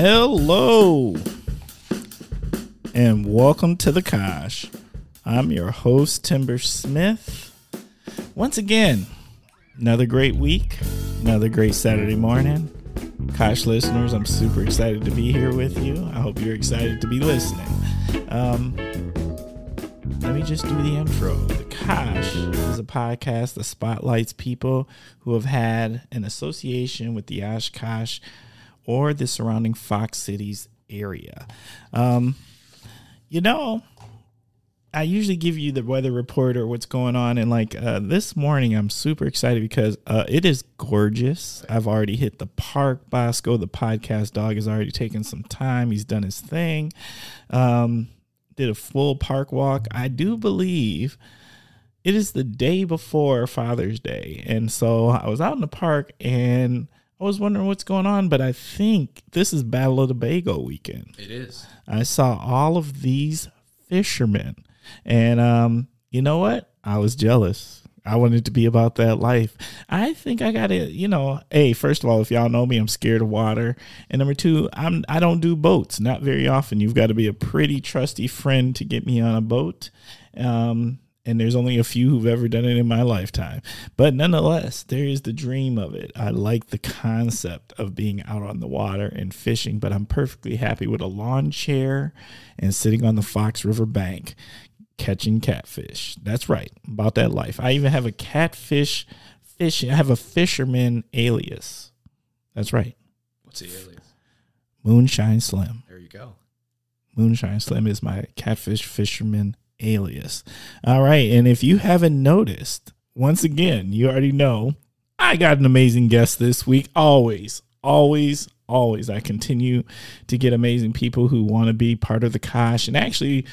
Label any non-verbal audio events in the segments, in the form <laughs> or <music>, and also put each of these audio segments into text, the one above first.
Hello, and welcome to the Kosh. I'm your host, Timber Smith. Once again, another great week, another great Saturday morning. Kosh listeners, I'm super excited to be here with you. I hope you're excited to be listening. Um, let me just do the intro. The Kosh is a podcast that spotlights people who have had an association with the Oshkosh or the surrounding Fox Cities area. Um, you know, I usually give you the weather report or what's going on, and like uh, this morning, I'm super excited because uh, it is gorgeous. I've already hit the park. Bosco, the podcast dog, has already taken some time. He's done his thing. Um, did a full park walk. I do believe it is the day before Father's Day, and so I was out in the park and. I was wondering what's going on, but I think this is Battle of the Bago weekend. It is. I saw all of these fishermen. And um, you know what? I was jealous. I wanted to be about that life. I think I got it, you know, hey, first of all, if y'all know me, I'm scared of water. And number two, I'm I don't do boats. Not very often. You've got to be a pretty trusty friend to get me on a boat. Um, and there's only a few who've ever done it in my lifetime. But nonetheless, there is the dream of it. I like the concept of being out on the water and fishing, but I'm perfectly happy with a lawn chair and sitting on the Fox River bank catching catfish. That's right, about that life. I even have a catfish fishing. I have a fisherman alias. That's right. What's the alias? Moonshine Slim. There you go. Moonshine Slim is my catfish fisherman alias. All right. And if you haven't noticed, once again, you already know I got an amazing guest this week. Always, always, always. I continue to get amazing people who want to be part of the Kosh and actually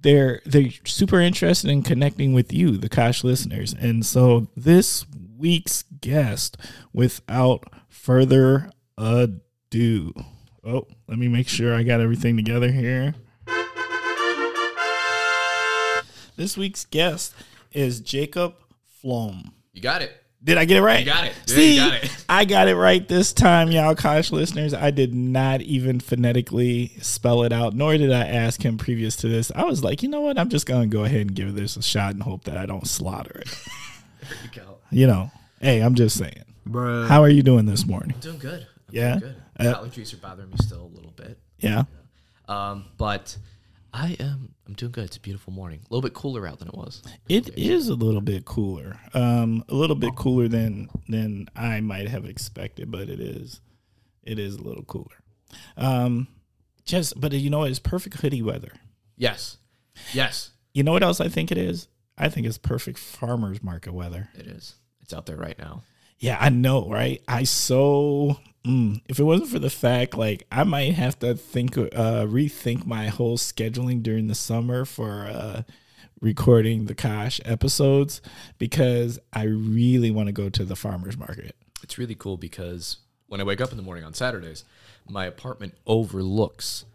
they're they're super interested in connecting with you, the Kosh listeners. And so this week's guest, without further ado. Oh, let me make sure I got everything together here. This week's guest is Jacob Floam. You got it. Did I get it right? You got it. Yeah, See, you got it. I got it right this time, y'all, Kosh listeners. I did not even phonetically spell it out, nor did I ask him previous to this. I was like, you know what? I'm just going to go ahead and give this a shot and hope that I don't slaughter it. There you go. you know, hey, I'm just saying. Bruh. How are you doing this morning? I'm doing good. I'm Yeah? doing good. Uh, Allergies are bothering me still a little bit. Yeah. Um, but I am I'm doing good. It's a beautiful morning. A little bit cooler out than it was. It is a little bit cooler. Um, a little bit cooler than than I might have expected, but it is it is a little cooler. Um, just but you know? It's perfect hoodie weather. Yes. Yes, You know what else I think it is? I think it's perfect farmers market weather. it is. It's out there right now. Yeah, I know, right? I so mm, if it wasn't for the fact, like I might have to think, uh, rethink my whole scheduling during the summer for uh, recording the Kosh episodes because I really want to go to the farmers market. It's really cool because when I wake up in the morning on Saturdays, my apartment overlooks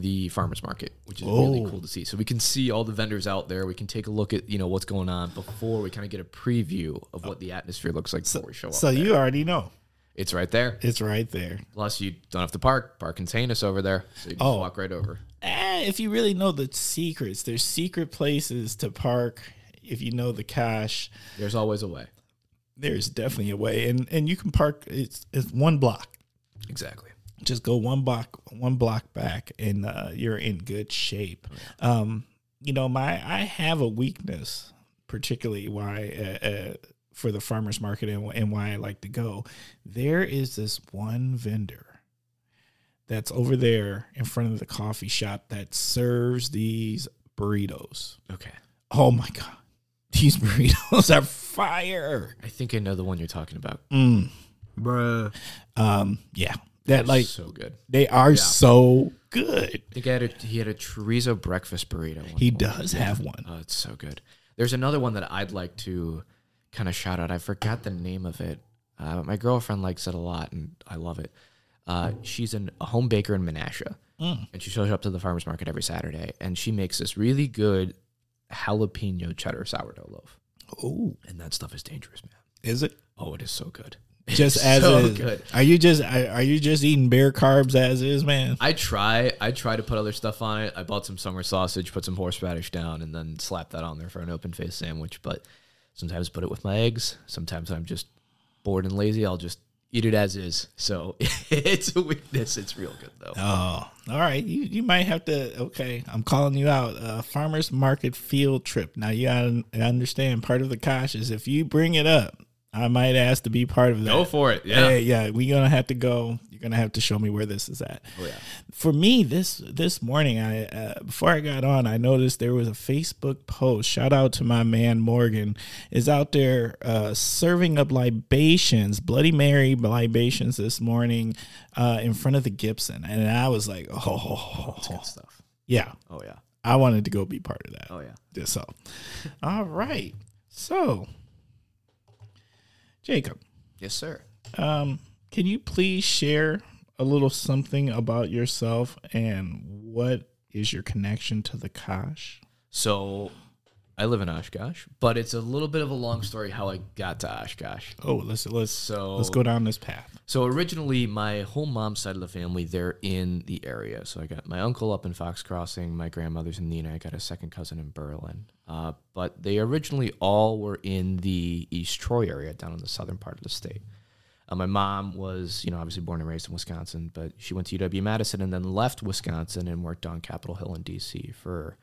the farmers market, which is really Oh. cool to see. So we can see all the vendors out there. We can take a look at you know what's going on before we kind of get a preview of what the atmosphere looks like before we show up. So there. you already know it's right there. it's right there. Plus, you don't have to park. Park contain us over there, so you can Oh. just walk right over. Eh, if you really know the secrets, there's secret places to park. If you know the Kosh, There's always a way. there's definitely a way, and and you can park. It's it's one block. Exactly. Just go one block one block back and uh, you're in good shape um you know my i have a weakness particularly why uh, uh, for the farmers market and, and why i like to go there is this one vendor that's over there in front of the coffee shop that serves these burritos Okay. oh my god these burritos <laughs> are fire I think I know the one you're talking about. mm. Bruh. um yeah that like so good. they are so good I think I had a, he had a chorizo breakfast burrito. He morning. does have one. Oh, it's so good. There's another one that I'd like to kind of shout out. I forgot the name of it. Uh, my girlfriend likes it a lot, and I love it. Uh, she's an, a home baker in Menasha, Mm. and she shows up to the farmers market every Saturday, and she makes this really good jalapeno cheddar sourdough loaf, Oh, and that stuff is dangerous, man. is it? Oh, it is so good. <laughs> Just as So is. good. Are you just are you just eating bare carbs as is, man? I try. I try to put other stuff on it. I bought some summer sausage, put some horseradish down, and then slap that on there for an open face sandwich. But sometimes put it with my eggs. Sometimes I'm just bored and lazy. I'll just eat it as is. So <laughs> it's a weakness. It's real good though. Oh, all right. You you might have to. Okay, I'm calling you out. Uh, farmers market field trip. Now you gotta understand. Part of the Kosh is if you bring it up, I might ask to be part of that. Go for it. Yeah. Hey, yeah, we're gonna have to go. You're gonna have to show me where this is at. Oh yeah. For me, this this morning, I uh, before I got on, I noticed there was a Facebook post. Shout out to my man Morgan is out there uh, serving up libations, Bloody Mary libations this morning uh, in front of the Gibson, and I was like, <laughs> oh, Good stuff. yeah, Oh yeah. I wanted to go be part of that. Oh yeah. Just so, <laughs> all right, so Jacob. Yes, sir. Um, can you please share a little something about yourself and what is your connection to the Kosh? So I live in Oshkosh, but it's a little bit of a long story how I got to Oshkosh. Oh, let's let's So let's go down this path. So originally, my whole mom's side of the family, they're in the area. So I got my uncle up in Fox Crossing, my grandmother's in Neenah, I got a second cousin in Berlin. Uh, but they originally all were in the East Troy area, down in the southern part of the state. Uh, my mom was, you know, obviously born and raised in Wisconsin, but she went to UW Madison and then left Wisconsin and worked on Capitol Hill in D.C. for,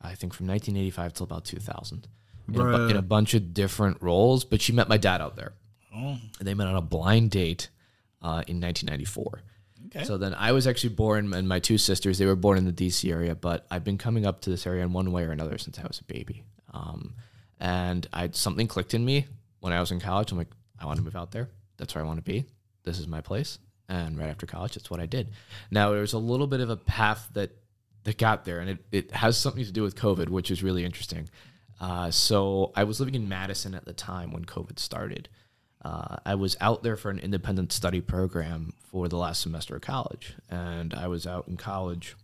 I think, from 1985 till about 2000, in a, bu- in a bunch of different roles. But she met my dad out there. Oh, They met on a blind date uh, in 1994. okay. So then I was actually born, and my two sisters, they were born in the DC area, but I've been coming up to this area in one way or another since I was a baby. Um, and I something clicked in me when I was in college. I'm like, I want to move out there. That's where I want to be. This is my place. And right after college, that's what I did. Now there was a little bit of a path that that got there, and it, it has something to do with COVID, which is really interesting. Uh, so I was living in Madison at the time when COVID started. Uh, I was out there for an independent study program for the last semester of college, and I was out in college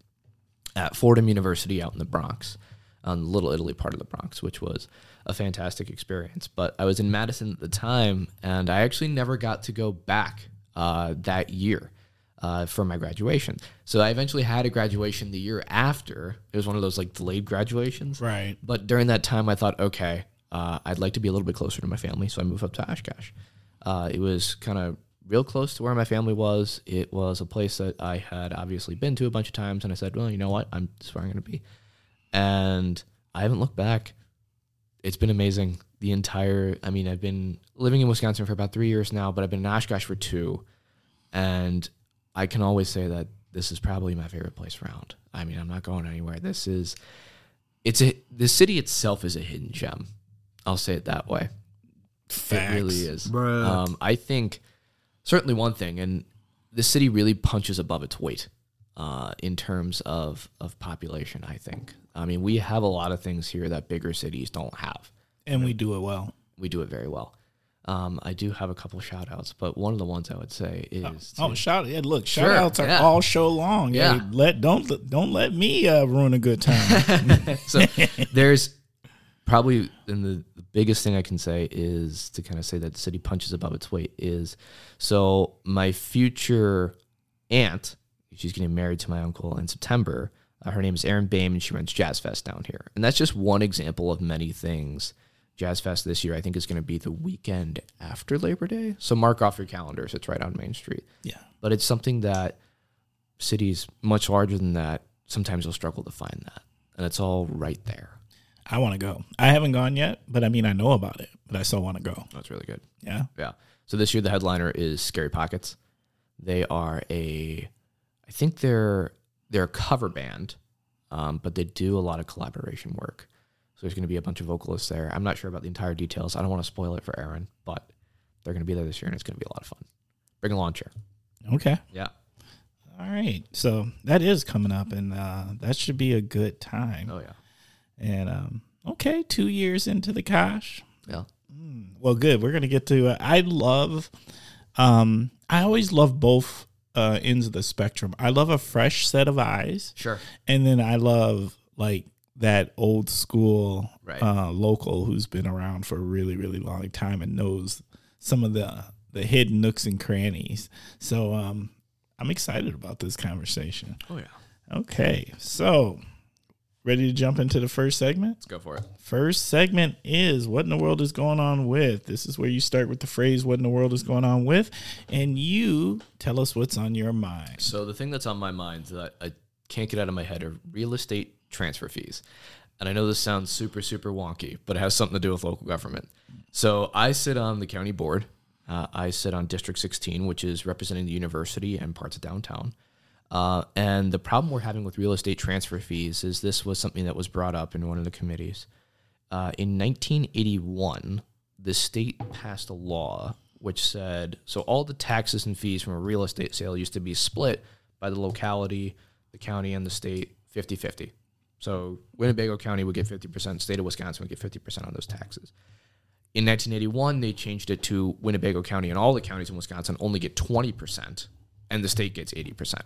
at Fordham University out in the Bronx, on the Little Italy part of the Bronx, which was a fantastic experience. But I was in Madison at the time, and I actually never got to go back uh, that year uh, for my graduation. So I eventually had a graduation the year after. It was one of those like delayed graduations. Right. But during that time, I thought, okay, uh, I'd like to be a little bit closer to my family, so I moved up to Oshkosh. Uh, it was kind of real close to where my family was. It was a place that I had obviously been to a bunch of times, and I said, well, you know what, I'm is where I'm going to be, and I haven't looked back. It's been amazing. The entire, I mean, I've been living in Wisconsin for about three years now, but I've been in Oshkosh for two, and I can always say that this is probably my favorite place around. I mean, I'm not going anywhere. This is it's a the city itself is a hidden gem. I'll say it that way. Facts. It really is. Bruh. Um, I think certainly one thing, and the city really punches above its weight uh, in terms of of population. I think. I mean, we have a lot of things here that bigger cities don't have. And we do it well. We do it very well. Um, I do have a couple shout outs, but one of the ones I would say is Oh, to- shout! Yeah, look, Sure, shout outs are yeah. all show long. Yeah. Hey, let don't don't let me uh, ruin a good time. <laughs> so there's probably and the, the biggest thing I can say is to kind of say that the city punches above its weight is so my future aunt, she's getting married to my uncle in September. Uh, her name is Erin Bame, and she runs Jazz Fest down here. And that's just one example of many things. Jazz Fest this year, I think, is going to be the weekend after Labor Day. So mark off your calendars. It's right on Main Street. yeah, But it's something that cities much larger than that sometimes you'll struggle to find that. And it's all right there. I want to go. I haven't gone yet, but I mean, I know about it, but I still want to go. That's really good. Yeah. Yeah. So this year the headliner is Scary Pockets. They are a, I think they're they're a cover band, um, but they do a lot of collaboration work. So there's going to be a bunch of vocalists there. I'm not sure about the entire details. I don't want to spoil it for Erin, but they're going to be there this year, and it's going to be a lot of fun. Bring a lawn chair. Okay. Yeah. All right. So that is coming up, and uh, that should be a good time. Oh yeah. And um, okay, two years into the Kosh. Yeah. Well, good. We're gonna get to. Uh, I love. Um, I always love both uh, ends of the spectrum. I love a fresh set of eyes, Sure. and then I love like that old school Right. uh, local who's been around for a really, really long time and knows some of the the hidden nooks and crannies. So um, I'm excited about this conversation. Oh yeah. Okay, so ready to jump into the first segment? Let's go for it. First segment is what in the world is going on with. This is where you start with the phrase "What in the world is going on with," and you tell us what's on your mind. So the thing that's on my mind that I can't get out of my head are real estate transfer fees. And I know this sounds super, super wonky, but it has something to do with local government. So I sit on the county board. Uh, I sit on District 16, which is representing the university and parts of downtown. Uh, and the problem we're having with real estate transfer fees is this was something that was brought up in one of the committees. Uh, in 1981, the state passed a law which said so all the taxes and fees from a real estate sale used to be split by the locality, the county, and the state 50 50. So Winnebago County would get 50%, state of Wisconsin would get 50% on those taxes. In 1981, they changed it to Winnebago County and all the counties in Wisconsin only get 20%, and the state gets 80%.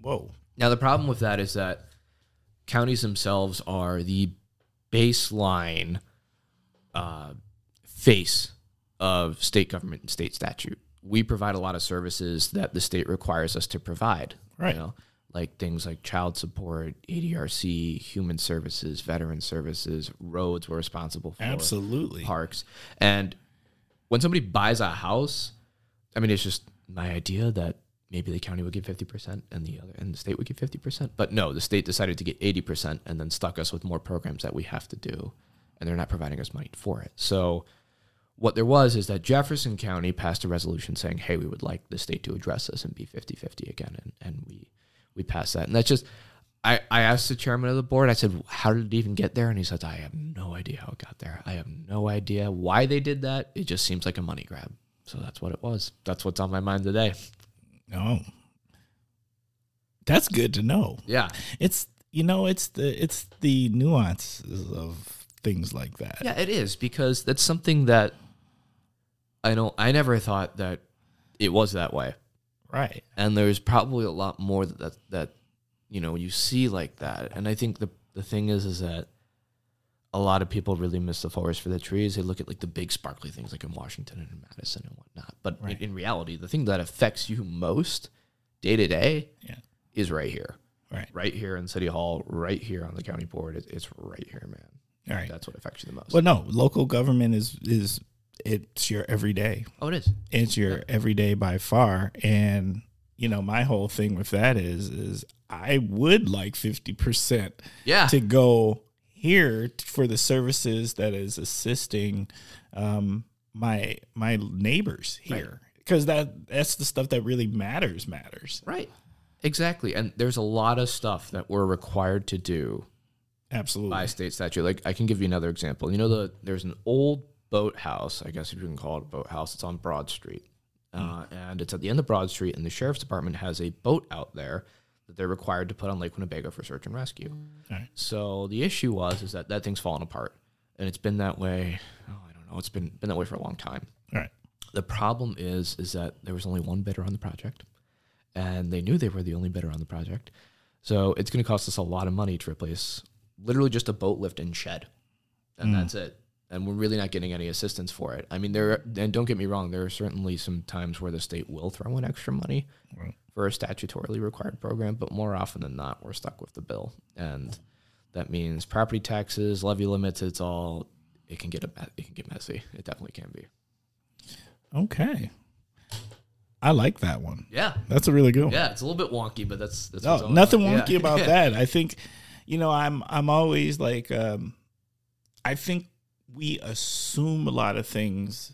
Whoa. Now, the problem with that is that counties themselves are the baseline uh, face of state government and state statute. We provide a lot of services that the state requires us to provide. Right. You know, like things like child support, ADRC, human services, veteran services, roads we're responsible for. Absolutely. Parks. And when somebody buys a house, I mean, it's just my idea that maybe the county would give 50% and the other and the state would give 50%. But no, the state decided to get 80% and then stuck us with more programs that we have to do. And they're not providing us money for it. So what there was is that Jefferson County passed a resolution saying, hey, we would like the state to address this and be 50-50 again. And, and we we passed that. And that's just I, I asked the chairman of the board, I said, How did it even get there? And he said, I have no idea how it got there. I have no idea why they did that. It just seems like a money grab. So that's what it was. That's what's on my mind today. Oh. That's good to know. Yeah. It's you know, it's the it's the nuances of things like that. Yeah, it is because that's something that I don't I never thought that it was that way. Right. and there's probably a lot more that, that that you know you see like that and i think the the thing is is that a lot of people really miss the forest for the trees they look at like the big sparkly things like in washington and in madison and whatnot but Right. in, in reality the thing that affects you most day to day Yeah. is right here Right. right here in city hall right here on the county board it, it's right here man All right. that's what affects you the most Well, no, local government is is it's your everyday. oh it is. It's your everyday by far, and you know my whole thing with that is is I would like fifty percent yeah. to go here for the services that is assisting um, my my neighbors here. Because that that's the stuff that really matters matters. Right. Exactly. And there's a lot of stuff that we're required to do absolutely. by state statute. Like I can give you another example. You know, the there's an old boathouse. I guess if you can call it a boathouse. It's on Broad Street, hmm. uh, and it's at the end of Broad Street. And the sheriff's department has a boat out there that they're required to put on Lake Winnebago for search and rescue. Hmm. Right. So the issue was is that that thing's fallen apart, and it's been that way. Oh, I don't know. It's been been that way for a long time. All right The problem is is that there was only one bidder on the project, and they knew they were the only bidder on the project. So it's going to cost us a lot of money to replace literally just a boat lift and shed, and hmm. that's it. And we're really not getting any assistance for it. I mean, there and don't get me wrong, there are certainly some times where the state will throw in extra money Right. for a statutorily required program, but more often than not, we're stuck with the bill, and that means property taxes, levy limits. It's all it can get a it can get messy. It definitely can be. okay I like that one Yeah, that's a really good one Yeah, it's a little bit wonky, but that's that's No, nothing yeah. wonky about <laughs> that. I think, you know, I'm I'm always like, um, I think we assume a lot of things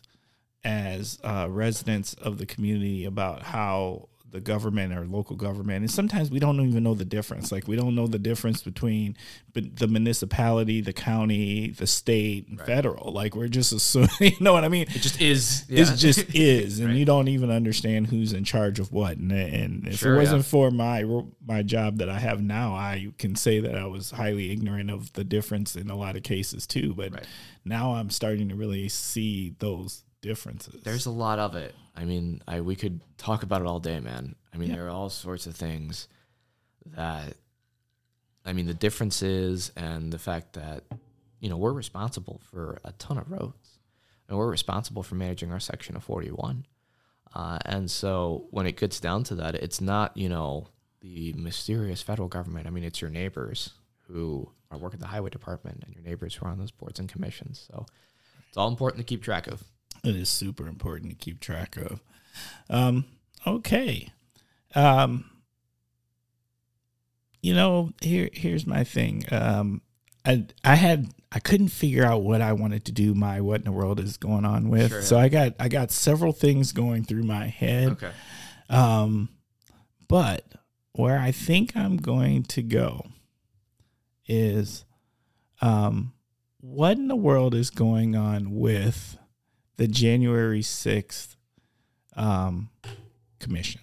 as uh, residents of the community about how the government or local government, and sometimes we don't even know the difference. Like we don't know the difference between the municipality, the county, the state, and federal. Like we're just assuming, <laughs> you know what I mean? It just is. It just <laughs> is, and Right. you don't even understand who's in charge of what. And, and if Sure, it wasn't yeah. for my my job that I have now, I can say that I was highly ignorant of the difference in a lot of cases too. But Right. now I'm starting to really see those differences. There's a lot of it. I mean, I we could talk about it all day, man. I mean, there are all sorts of things that I mean, the differences and the fact that you know, we're responsible for a ton of roads. And we're responsible for managing our section of 41. Uh, and so when it gets down to that, it's not, you know, the mysterious federal government. I mean, it's your neighbors who are working the highway department and your neighbors who are on those boards and commissions. So it's all important to keep track of. It is super important to keep track of. Um, okay. Um, you know, here here's my thing. Um, I I had I couldn't figure out what I wanted to do. My what in the world is going on with? Sure, So. I got I got several things going through my head. Okay. Um, but where I think I'm going to go is, um, what in the world is going on with the January 6th um, commission?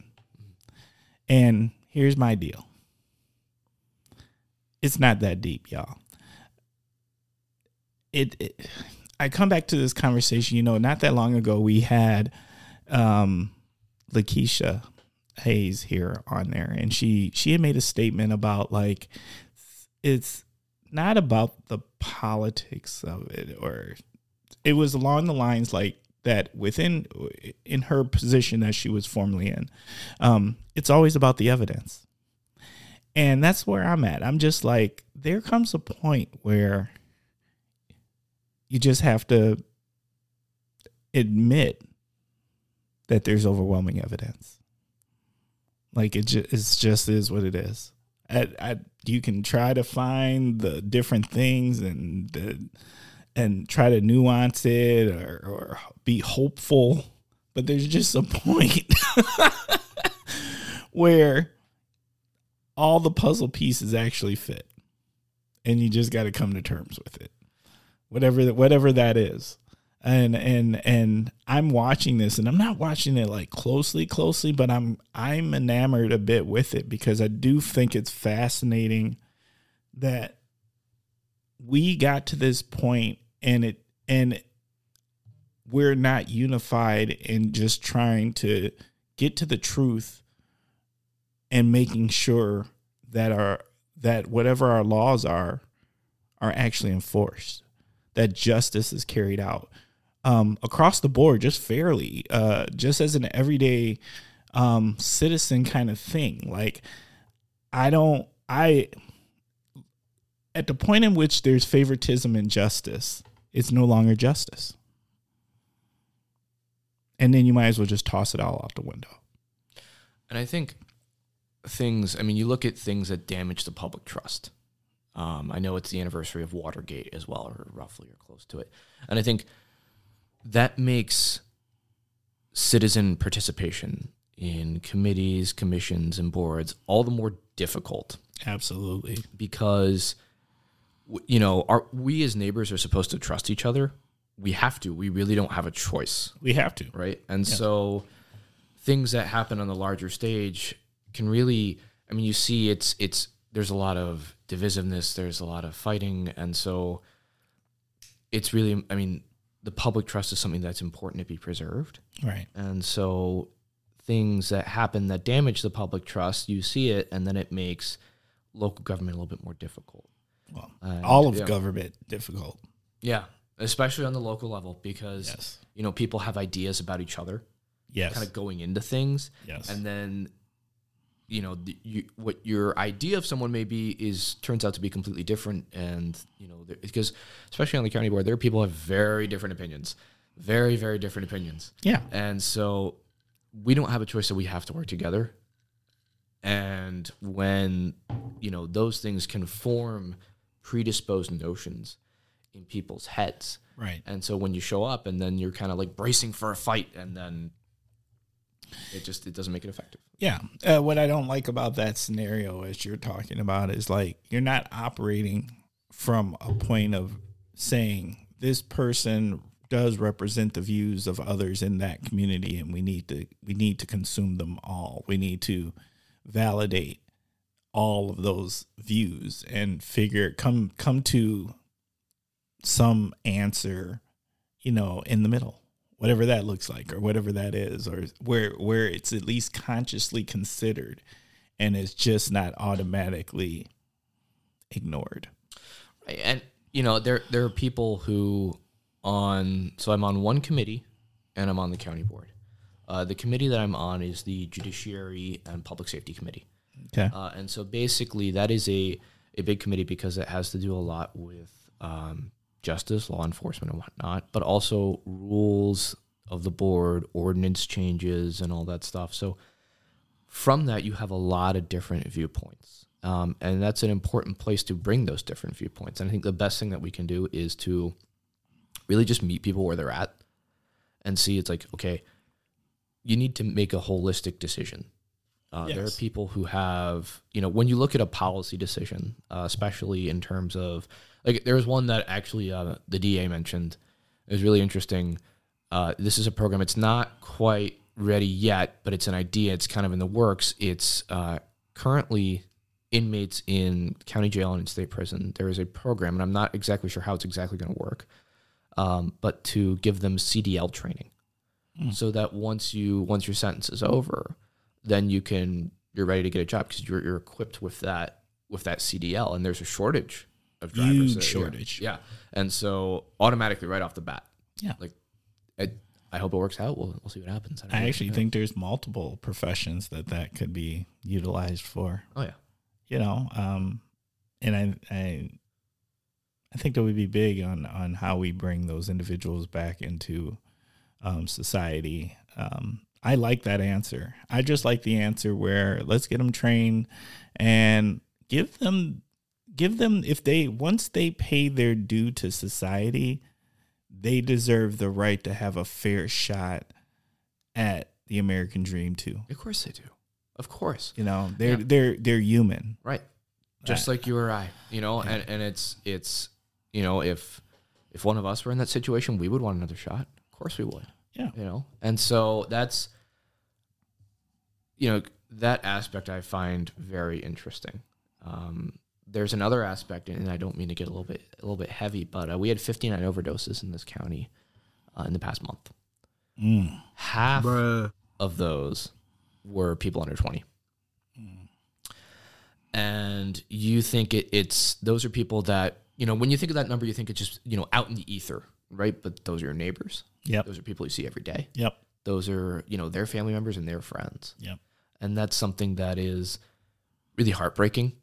And here's my deal it's not that deep, y'all. It, it I come back to this conversation, you know, not that long ago we had um Lakeisha Hayes here on there and she she had made a statement about like it's not about the politics of it or it was along the lines like that within in her position that she was formerly in um it's always about the evidence. And that's where i'm at. I'm just like there comes a point where you just have to admit that there's overwhelming evidence. Like it just it's just is what it is. I, I, you can try to find the different things and the, and try to nuance it or, or be hopeful, but there's just a <laughs> point <laughs> where all the puzzle pieces actually fit, and you just got to come to terms with it, whatever that whatever that is. And and and I'm watching this, and I'm not watching it like closely, closely, but I'm I'm enamored a bit with it because I do think it's fascinating that we got to this point and it and we're not unified in just trying to get to the truth and making sure that our that whatever our laws are are actually enforced that justice is carried out um, across the board just fairly uh, just as an everyday um, citizen kind of thing. Like i don't i at the point in which there's favoritism and justice, it's no longer justice. And then you might as well just toss it all out the window. And I think things, I mean, you look at things that damage the public trust. Um, I know it's the anniversary of Watergate as well, or roughly or close to it. And I think that makes citizen participation in committees, commissions, and boards all the more difficult Absolutely. because you know our we as neighbors are supposed to trust each other. We have to. We really don't have a choice. We have to. right? And so things that happen on the larger stage can really i mean you see it's it's there's a lot of divisiveness. There's a lot of fighting. And so it's really i mean the public trust is something that's important to be preserved. Right. and so things that happen that damage the public trust you see it and then it makes local government a little bit more difficult Well, And, all of yeah. government difficult. yeah especially on the local level because Yes. you know people have ideas about each other Yes. kind of going into things yes. and then you know the, you, what your idea of someone may be is turns out to be completely different and you know because especially on the county board there are people who have very different opinions very very different opinions yeah. and so we don't have a choice that we have to work together and when you know those things can form predisposed notions in people's heads Right. and so when you show up and then you're kind of like bracing for a fight and then it just it doesn't make it effective Yeah. Uh, what I don't like about that scenario, as you're talking about, is like you're not operating from a point of saying this person does represent the views of others in that community, and we need to we need to consume them all. We need to validate all of those views and figure come come to some answer, you know, in the middle whatever that looks like or whatever that is or where where it's at least consciously considered and it's just not automatically ignored Right, and you know there there are people who on so I'm on one committee and I'm on the county board Uh, the committee that I'm on is the Judiciary and Public Safety Committee. Okay. Uh, and so basically, that is a, a big committee because it has to do a lot with um, justice, law enforcement, and whatnot, but also rules of the board, ordinance changes, and all that stuff. So from that, you have a lot of different viewpoints. Um, and that's an important place to bring those different viewpoints. And I think the best thing that we can do is to really just meet people where they're at and see it's like, okay, you need to make a holistic decision. Uh, There are people who have, you know, when you look at a policy decision, uh, especially in terms of, like, there was one that actually uh, the DA mentioned. It was really interesting. Uh, this is a program. It's not quite ready yet, but it's an idea. It's kind of in the works. It's uh, currently inmates in county jail and in state prison. There is a program, and I'm not exactly sure how it's exactly going to work, um, but to give them CDL training, so that once you once your sentence is over, then you can you're ready to get a job because you're you're equipped with that with that CDL, and there's a shortage of drivers. Huge there. Yeah. shortage. Yeah. and so automatically right off the bat, Yeah. like I, I hope it works out. We'll we'll see what happens. don't I actually think there's multiple professions that that could be utilized for. Oh yeah. You know, um, and I, I, I think that would be big on on how we bring those individuals back into um, society. Um, I like that answer. I just like the answer where let's get them trained and give them give them if they once they pay their due to society, they deserve the right to have a fair shot at the American dream too. Of course they do. Of course. You know, they're Yeah. they're they're human. Right. Just like you or I, you know, and, and it's it's you know, if if one of us were in that situation, we would want another shot. Of course we would. Yeah. You know? And so that's you know, that aspect I find very interesting. Um, there's another aspect, and I don't mean to get a little bit a little bit heavy, but uh, we had 59 overdoses in this county uh, in the past month. Mm. Half of those were people under 20 and you think it, it's those are people that you know when you think of that number you think it's just you know out in the ether right? But those are your neighbors. Yep. those are people you see every day. Yep. those are you know their family members and their friends. Yep. and that's something that is really heartbreaking.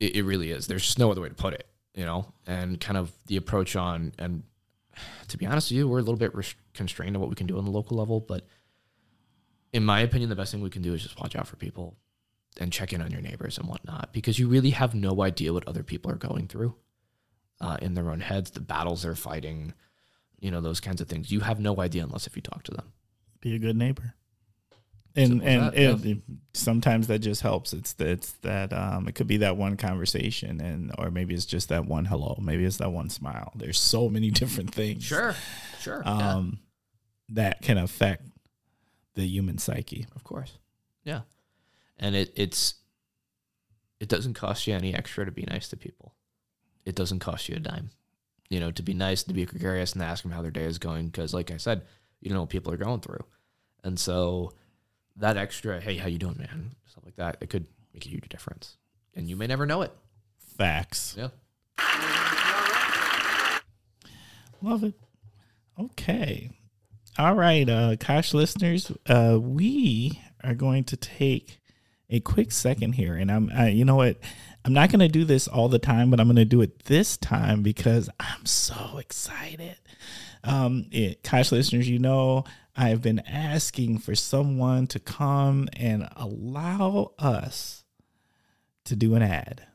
It, it really is. There's just no other way to put it you know? And kind of the approach on and to be honest with you we're a little bit constrained on what we can do on the local level but in my opinion the best thing we can do is just watch out for people and check in on your neighbors and whatnot because you really have no idea what other people are going through uh, in their own heads the battles they're fighting you know those kinds of things you have no idea unless if you talk to them Be a good neighbor. And Simple and that, it, yeah. it- sometimes that just helps. It's that it's that um it could be that one conversation and or maybe it's just that one hello. Maybe it's that one smile. There's so many <laughs> different things. sure sure. Um that can affect the human psyche. Of course. Yeah. And it it's it doesn't cost you any extra to be nice to people. It doesn't cost you a dime. You know, to be nice, to be gregarious and ask them how their day is going because like I said, you don't know what people are going through. And so that extra, hey, how you doing, man? Stuff like that, it could make a huge difference. And you may never know it. Facts. Yeah. Love it. Okay. All right, uh Kosh listeners, uh we are going to take a quick second here and I'm I, you know what? I'm not going to do this all the time, but I'm going to do it this time because I'm so excited. Um it, Kosh listeners, you know, I've been asking for someone to come and allow us to do an ad.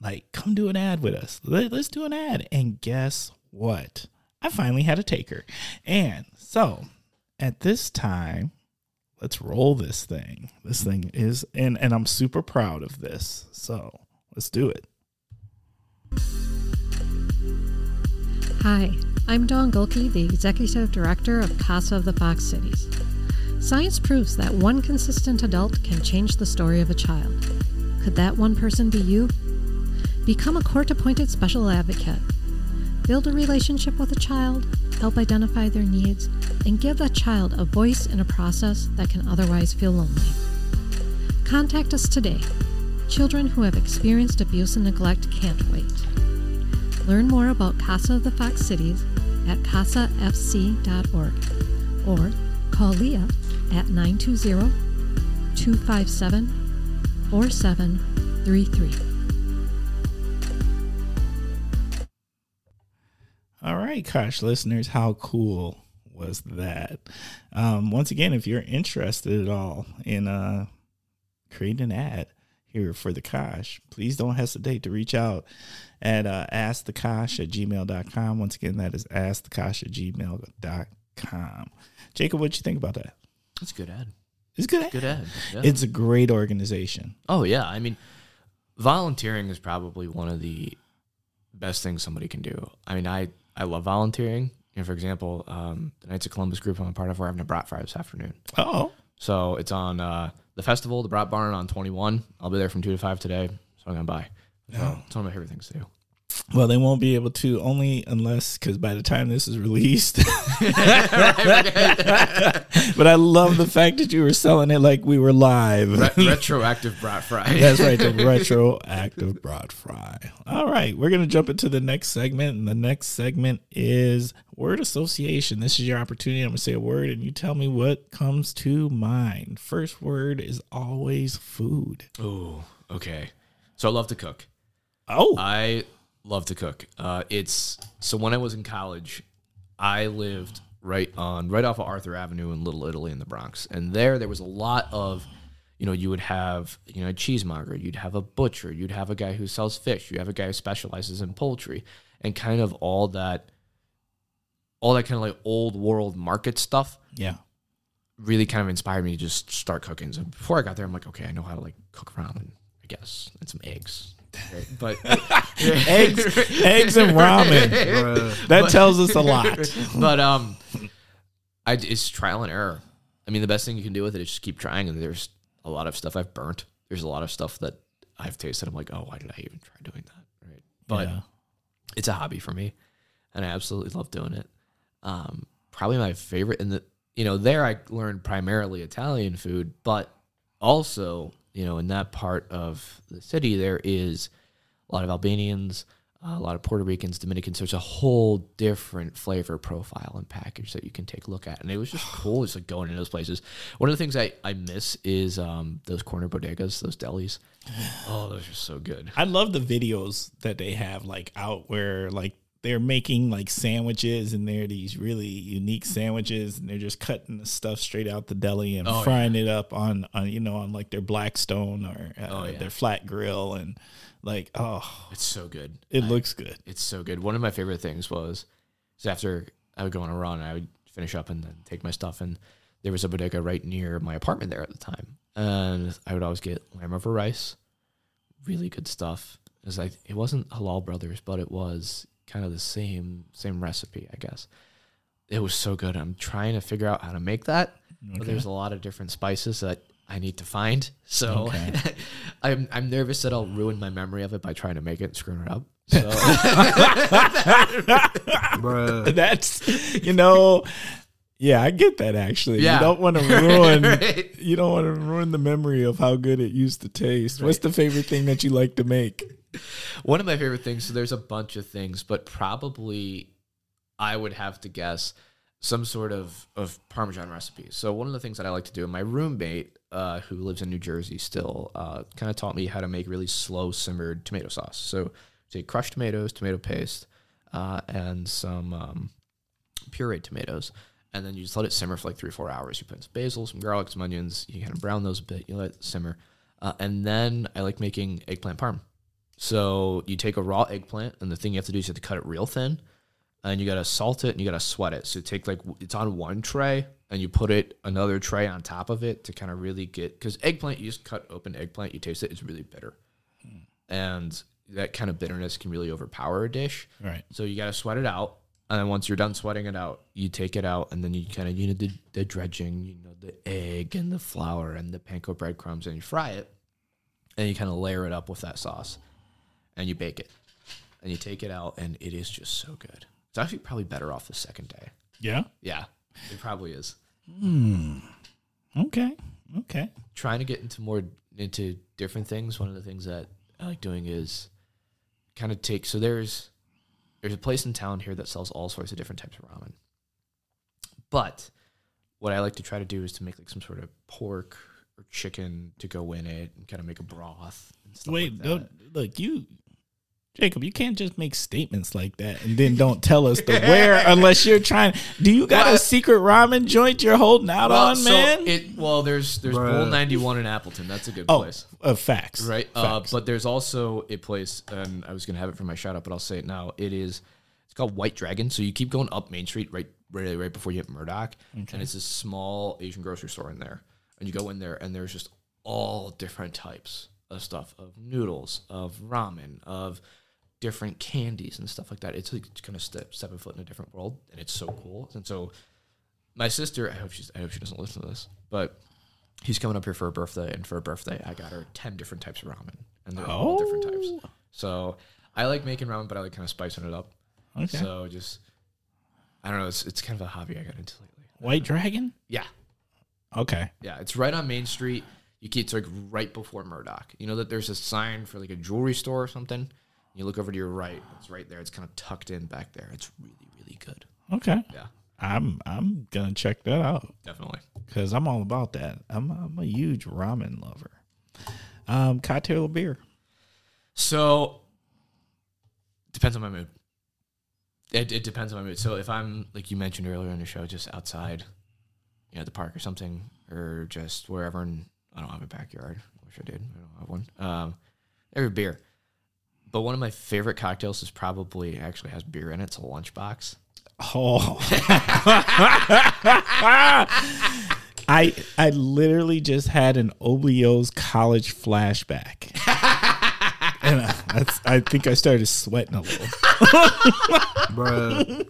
Like come do an ad with us. Let, us do an ad. And guess what? I finally had a taker. And so at this time let's roll this thing this thing is and and i'm super proud of this so let's do it Hi, I'm Dawn Gulke, the Executive Director of CASA of the Fox Cities. Science proves that one consistent adult can change the story of a child. Could that one person be you? Become a court appointed special advocate. Build a relationship with a child, help identify their needs, and give that child a voice in a process that can otherwise feel lonely. Contact us today. Children who have experienced abuse and neglect can't wait. Learn more about CASA of the Fox Cities at casafc.org or call Leah at 920 257 4733. All right, Kosh listeners, how cool was that? Um, once again, if you're interested at all in uh, creating an ad here for the Kosh, please don't hesitate to reach out at uh, askthekosh at gmail.com. Once again, that is askthekosh at gmail.com. Jacob, what you think about that? That's a good ad. It's good. Good ad. Yeah. It's a great organization. Oh yeah, I mean, volunteering is probably one of the best things somebody can do. I mean, I I love volunteering. For example, um, the Knights of Columbus group I'm a part of, we're having a brat fry this afternoon. Oh, So it's on uh, the festival, the Brat Barn on 21. I'll be there from two to five today. So I'm gonna buy. So it's one of my favorite things to do. Well, they won't be able to only unless because by the time this is released. <laughs> but I love the fact that you were selling it like we were live. Re- retroactive brat fry. <laughs> That's right, the <laughs> retroactive brat fry. All right, we're gonna jump into the next segment, and the next segment is word association. This is your opportunity. I'm gonna say a word, and you tell me what comes to mind. First word is always food. Oh, okay. So I love to cook. Oh, I love to cook. Uh, it's so when I was in college, I lived right on right off of Arthur Avenue in Little Italy in the Bronx, and there there was a lot of, you know, you would have you know a cheesemonger, you'd have a butcher, you'd have a guy who sells fish, you have a guy who specializes in poultry, and kind of all that, all that kind of like old world market stuff yeah. really kind of inspired me to just start cooking. So before I got there, I'm like, okay, I know how to like cook ramen, I guess, and some eggs. But <laughs> Eggs, eggs, and ramen. That tells us a lot. <laughs> but um, I it's trial and error. I mean, the best thing you can do with it is just keep trying. And there's a lot of stuff I've burnt. There's a lot of stuff that I've tasted. I'm like, oh, why did I even try doing that? Right. But Yeah. it's a hobby for me, and I absolutely love doing it. Um, probably my favorite. In the you know there I learned primarily Italian food, but also you know in that part of the city there is a lot of Albanians, a lot of Puerto Ricans, Dominicans. There's a whole different flavor profile and package that you can take a look at, and it was just <sighs> cool just like going into those places. One of the things I I miss is um, those corner bodegas, those delis. <sighs> Oh, those are so good. I love the videos that they have like out where like they're making like sandwiches and they're these really unique sandwiches and they're just cutting the stuff straight out the deli and Oh, frying it up on, on you know on like their Blackstone or uh, Oh, yeah. their flat grill and like oh It's so good. it looks good. It's so good. One of my favorite things was, is after I would go on a run, I would finish up and then take my stuff, and there was a bodega right near my apartment there at the time, and I would always get lamb over rice, really good stuff. It was like it wasn't Halal Brothers, but it was kind of the same same recipe, I guess. It was so good. I'm trying to figure out how to make that, but there's a lot of different spices that I need to find. <laughs> So Okay. <laughs> I'm I'm nervous that I'll ruin my memory of it by trying to make it and screwing it up. So <laughs> That's you know yeah I get that actually. Yeah. <laughs> You don't want to ruin Right. you don't want to ruin the memory of how good it used to taste. What's the favorite thing that you like to make? one of my favorite things. So there's a bunch of things, but probably I would have to guess some sort of of Parmesan recipe. So one of the things that I like to do, my roommate uh, who lives in New Jersey still uh, kind of taught me how to make really slow simmered tomato sauce. So take crushed tomatoes, tomato paste, uh, and some um, pureed tomatoes. And then you just let it simmer for like three or four hours. You put in some basil, some garlic, some onions. You kind of brown those a bit. You let it simmer. Uh, and then I like making eggplant parm. So you take a raw eggplant, and the thing you have to do is you have to cut it real thin, and you gotta salt it and you gotta sweat it. So take like it's on one tray, and you put it another tray on top of it to kind of really get because eggplant you just cut open eggplant, you taste it, it's really bitter, and that kind of bitterness can really overpower a dish. Right. So you gotta sweat it out, and then once you're done sweating it out, you take it out, and then you kind of you know the, the dredging, you know the egg and the flour and the panko breadcrumbs, and you fry it, and you kind of layer it up with that sauce, and you bake it, and you take it out, and it is just so good. It's actually probably better off the second day. Yeah. Yeah, it probably is. Hmm. Okay. Okay. Trying to get into more into different things. One of the things that I like doing is kind of take. So there's there's a place in town here that sells all sorts of different types of ramen, but what I like to try to do is to make like some sort of pork or chicken to go in it and kind of make a broth. And stuff Wait, like that. don't look you, Jacob. You can't just make statements like that and then don't tell us the where <laughs> unless you're trying. Do you got a secret ramen joint you're holding out Well, on, so man? It well, there's there's Bruh. Bowl 91 in Appleton. That's a good oh, place. uh, facts, right? Uh, but there's also a place, and I was gonna have it for my shout out, but I'll say it now. It is. It's called White Dragon. So you keep going up Main Street, right, right, right before you hit Murdock, and it's a small Asian grocery store in there. And you go in there, and there's just all different types of stuff of noodles, of ramen, of different candies and stuff like that. It's like kind of step stepping foot in a different world, and it's so cool. And so, my sister, I hope she's, I hope she doesn't listen to this, but he's coming up here for her birthday, and for her birthday, I got her ten different types of ramen, and they're all oh. different types. Oh. So I like making ramen, but I like kind of spicing it up. Okay. So just, I don't know, it's it's kind of a hobby I got into lately. White Dragon. Yeah, Okay. yeah, it's right on Main Street. You keep it's like right before Murdock. You know that there's a sign for like a jewelry store or something. You look over to your right. It's right there. It's kind of tucked in back there. It's really really good. Okay. Yeah, I'm I'm gonna check that out definitely. because I'm all about that. I'm I'm a huge ramen lover. Um, cocktail or beer? So depends on my mood. It, it depends on my mood. So if I'm like you mentioned earlier in the show, just outside, you know, the park or something, or just wherever, and I don't have a backyard. I wish I did. I don't have one. Um, every beer. But one of my favorite cocktails is probably actually has beer in it. It's a lunchbox. Oh. <laughs> I I literally just had an OBO's college flashback. <laughs> and I, that's, I think I started sweating a little. <laughs> Bruh.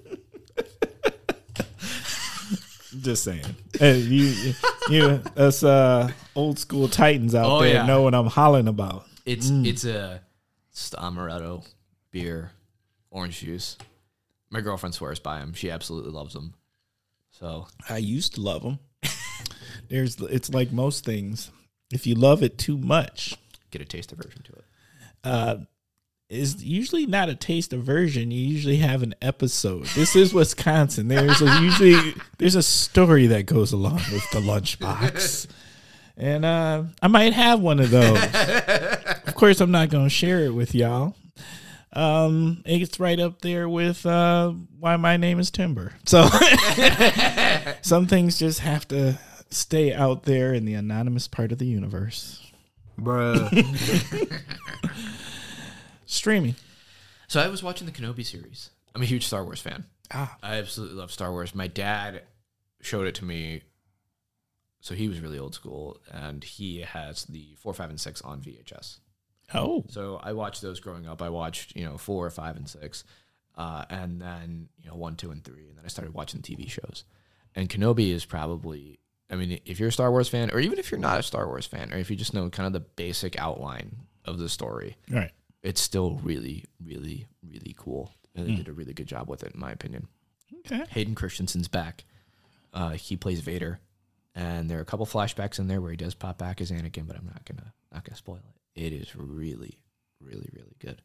Just saying. Hey, you, you, us uh, old school Titans out Oh, there yeah. know what I'm hollering about. It's it's a it's the amaretto beer, orange juice. My girlfriend swears by them. She absolutely loves them. So I used to love them. There's, it's like most things. If you love it too much, get a taste aversion to it. uh, is usually not a taste aversion. You usually have an episode. This is Wisconsin. There's a, usually there's a story that goes along with the lunchbox, <laughs> and uh, I might have one of those. <laughs> of course, I'm not going to share it with y'all. Um, it's right up there with uh, why my name is Timber. So <laughs> some things just have to stay out there in the anonymous part of the universe. Bruh. <laughs> Streaming. So I was watching the Kenobi series. I'm a huge Star Wars fan. Ah. I absolutely love Star Wars. My dad showed it to me. So he was really old school, and he has the four, five, and six on VHS. Oh. So I watched those growing up. I watched, you know, four, five, and six, uh, and then you know one, two, and three, and then I started watching TV shows. And Kenobi is probably, I mean, if you're a Star Wars fan, or even if you're not a Star Wars fan, or if you just know kind of the basic outline of the story, Right. it's still really, really, really cool. And they did a really good job with it, in my opinion. Okay. Hayden Christensen's back. Uh, he plays Vader, and there are a couple flashbacks in there where he does pop back as Anakin, but I'm not gonna not gonna spoil it. It is really, really, really good.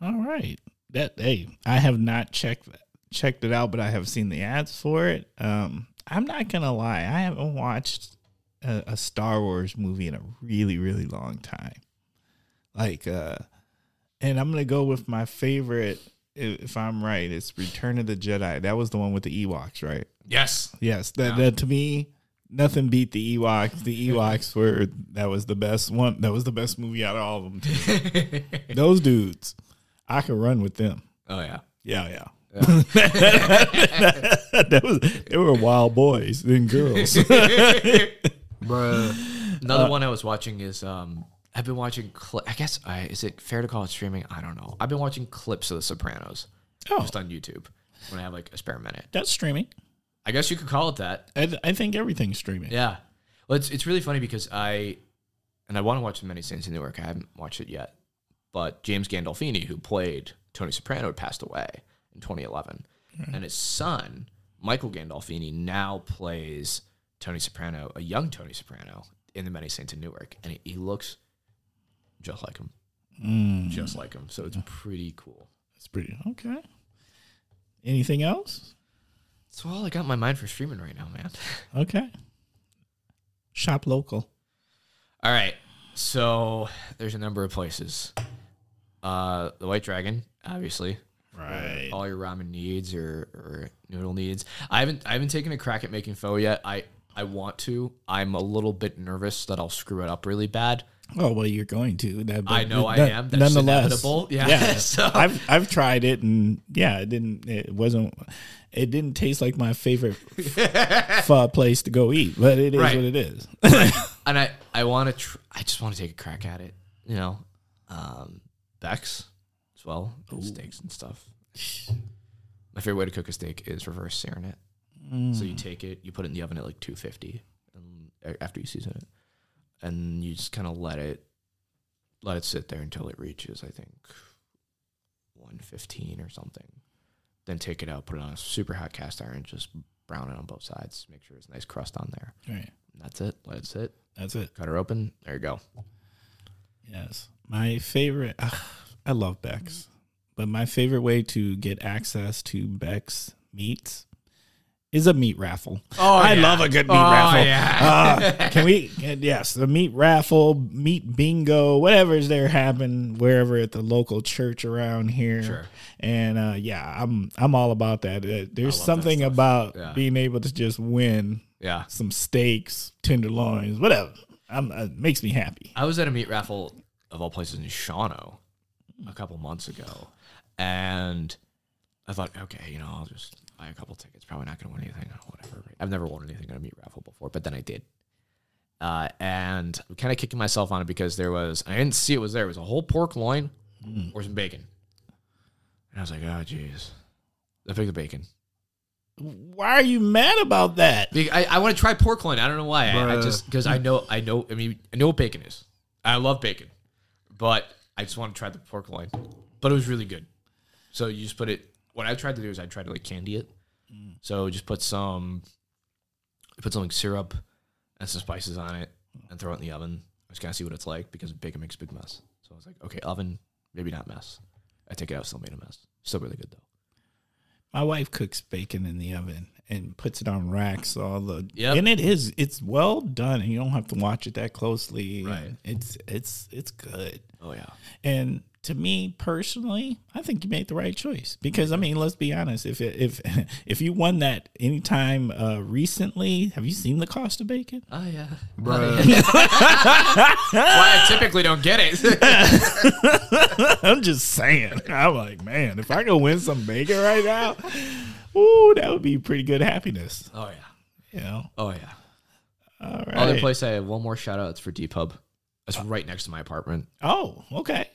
All right. That hey, I have not checked checked it out, but I have seen the ads for it. Um, I'm not gonna lie, I haven't watched a, a Star Wars movie in a really, really long time. Like, uh, and I'm gonna go with my favorite. i- If I'm right, it's Return of the Jedi. That was the one with the Ewoks, right? Yes. Yes, that, Yeah. that to me, nothing beat the Ewoks. The Ewoks were that was the best one. That was the best movie out of all of them. <laughs> Those dudes, I could run with them. Oh yeah. Yeah, yeah. <laughs> that was they were wild boys and girls. <laughs> Bruh. Another one I was watching is um I've been watching cli- I guess I is it fair to call it streaming? I don't know. I've been watching clips of The Sopranos oh, just on YouTube when I have like a spare minute. that's streaming. I guess you could call it that. I, I think everything's streaming. Yeah. Well, it's it's really funny because I and I want to watch the Many Saints in Newark. I haven't watched it yet, but James Gandolfini, who played Tony Soprano, passed away in 2011, and his son Michael Gandolfini now plays Tony Soprano, a young Tony Soprano, in the Many Saints in Newark, and he, he looks just like him, Mm, just like him. So it's pretty cool. that's pretty okay. Anything else? That's all I got in my mind for streaming right now, man. <laughs> Okay. Shop local. All right. So there's a number of places. Uh, the White Dragon, obviously. Right. All your ramen needs or, or noodle needs. I haven't I haven't taken a crack at making pho yet. I I want to. I'm a little bit nervous that I'll screw it up really bad. Oh well, you're going to. That, I know I am. That's inevitable. <laughs> Yeah. So- I've I've tried it and yeah, it didn't. It wasn't. It didn't taste like my favorite <laughs> pho place to go eat, but it is Right. what it is. <laughs> and I I want to tr- I just want to take a crack at it. You know, um, Beck's as well, steaks and stuff. My favorite way to cook a steak is reverse searing it. So you take it, you put it in the oven at like 250, and after you season it, and you just kind of let it let it sit there until it reaches I think 115 or something. Then take it out, put it on a super hot cast iron, just brown it on both sides. Make sure it's nice crust on there. right. That's it. Let it sit. That's it. Cut her open. There you go. Yes. My favorite. ugh, I love Beck's. but my favorite way to get access to Beck's meats is a meat raffle. Oh, I yeah. love a good meat Oh, raffle. yeah. Uh, <laughs> can we? Yes, the meat raffle, meat bingo, whatever's there happen wherever at the local church around here. Sure. And uh, yeah, I'm I'm all about that. Uh, There's something stuff. about Yeah. being able to just win Yeah. some steaks, tenderloins, whatever. I'm, it makes me happy. I was at a meat raffle of all places in Shawano a couple months ago, and I thought, okay, you know, I'll just buy a couple tickets. Probably not going to win anything. Whatever. I've never won anything at a meat raffle before, but then I did. Uh, and I'm kind of kicking myself on it because there was, I didn't see it was there. It was a whole pork loin or some bacon. And I was like, oh, jeez. I picked the bacon. Why are you mad about that? I, I want to try pork loin. I don't know why. I, I just because I know I know. I mean, I know what bacon is. I love bacon, but I just want to try the pork loin. But it was really good. So you just put it. What I tried to do is I tried to like candy it. Mm. So just put some, put some like syrup and some spices on it, and throw it in the oven. I was gonna see what it's like because bacon makes a big mess. So I was like, okay, oven, maybe not mess. I take it out, still made a mess. Still really good though. My wife cooks bacon in the oven and puts it on racks. All the Yep. and it is it's well done, and you don't have to watch it that closely. Right. It's it's it's good. Oh yeah. And to me personally, I think you made the right choice because I mean, let's be honest. If if <laughs> if you won that anytime uh, recently, have you seen the cost of bacon? Oh yeah. Why I typically don't get it. <laughs> I'm just saying. I'm like, man, if I could win some bacon right now, ooh, that would be pretty good happiness. oh yeah. You know. Oh yeah. All right. Other place I have one more shout out. It's for Deep Depub. It's right next to my apartment. Oh, okay.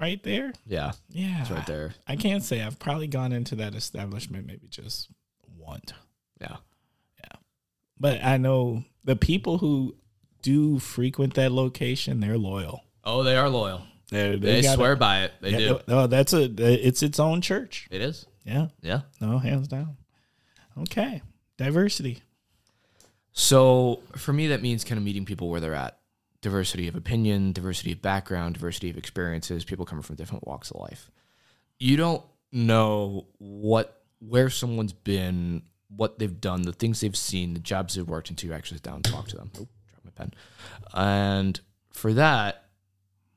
Right there. Yeah, Yeah. it's right there. I can't say I've probably gone into that establishment maybe just once. Yeah. Yeah. But I know the people who do frequent that location, they're loyal. Oh, they are loyal. They're, They, gotta- swear by it. They Yeah, do. No, oh, that's a it's its own church. It is. Yeah. Yeah. No, hands down. Okay. Diversity. So for me, that means kind of meeting people where they're at. Diversity of opinion, diversity of background, diversity of experiences, people coming from different walks of life. You don't know what where someone's been, what they've done, the things they've seen, the jobs they've worked into. You actually sit down and talk to them. Oh, drop my pen. And for that,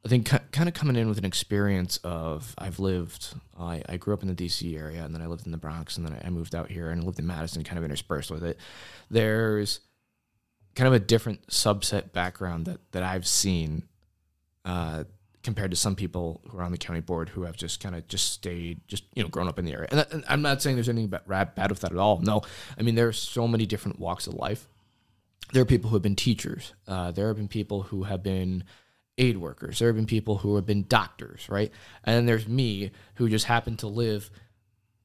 I think kind of coming in with an experience of I've lived, I, I grew up in the DC area and then I lived in the Bronx and then I moved out here and lived in Madison, kind of interspersed with it. There's kind of a different subset background that, that I've seen uh, compared to some people who are on the county board who have just kind of just stayed, just, you know, grown up in the area. And, and I'm not saying there's anything bad, bad with that at all. No, I mean, there are so many different walks of life there are people who have been teachers. Uh, there have been people who have been aid workers. There have been people who have been doctors, right? And then there's me who just happened to live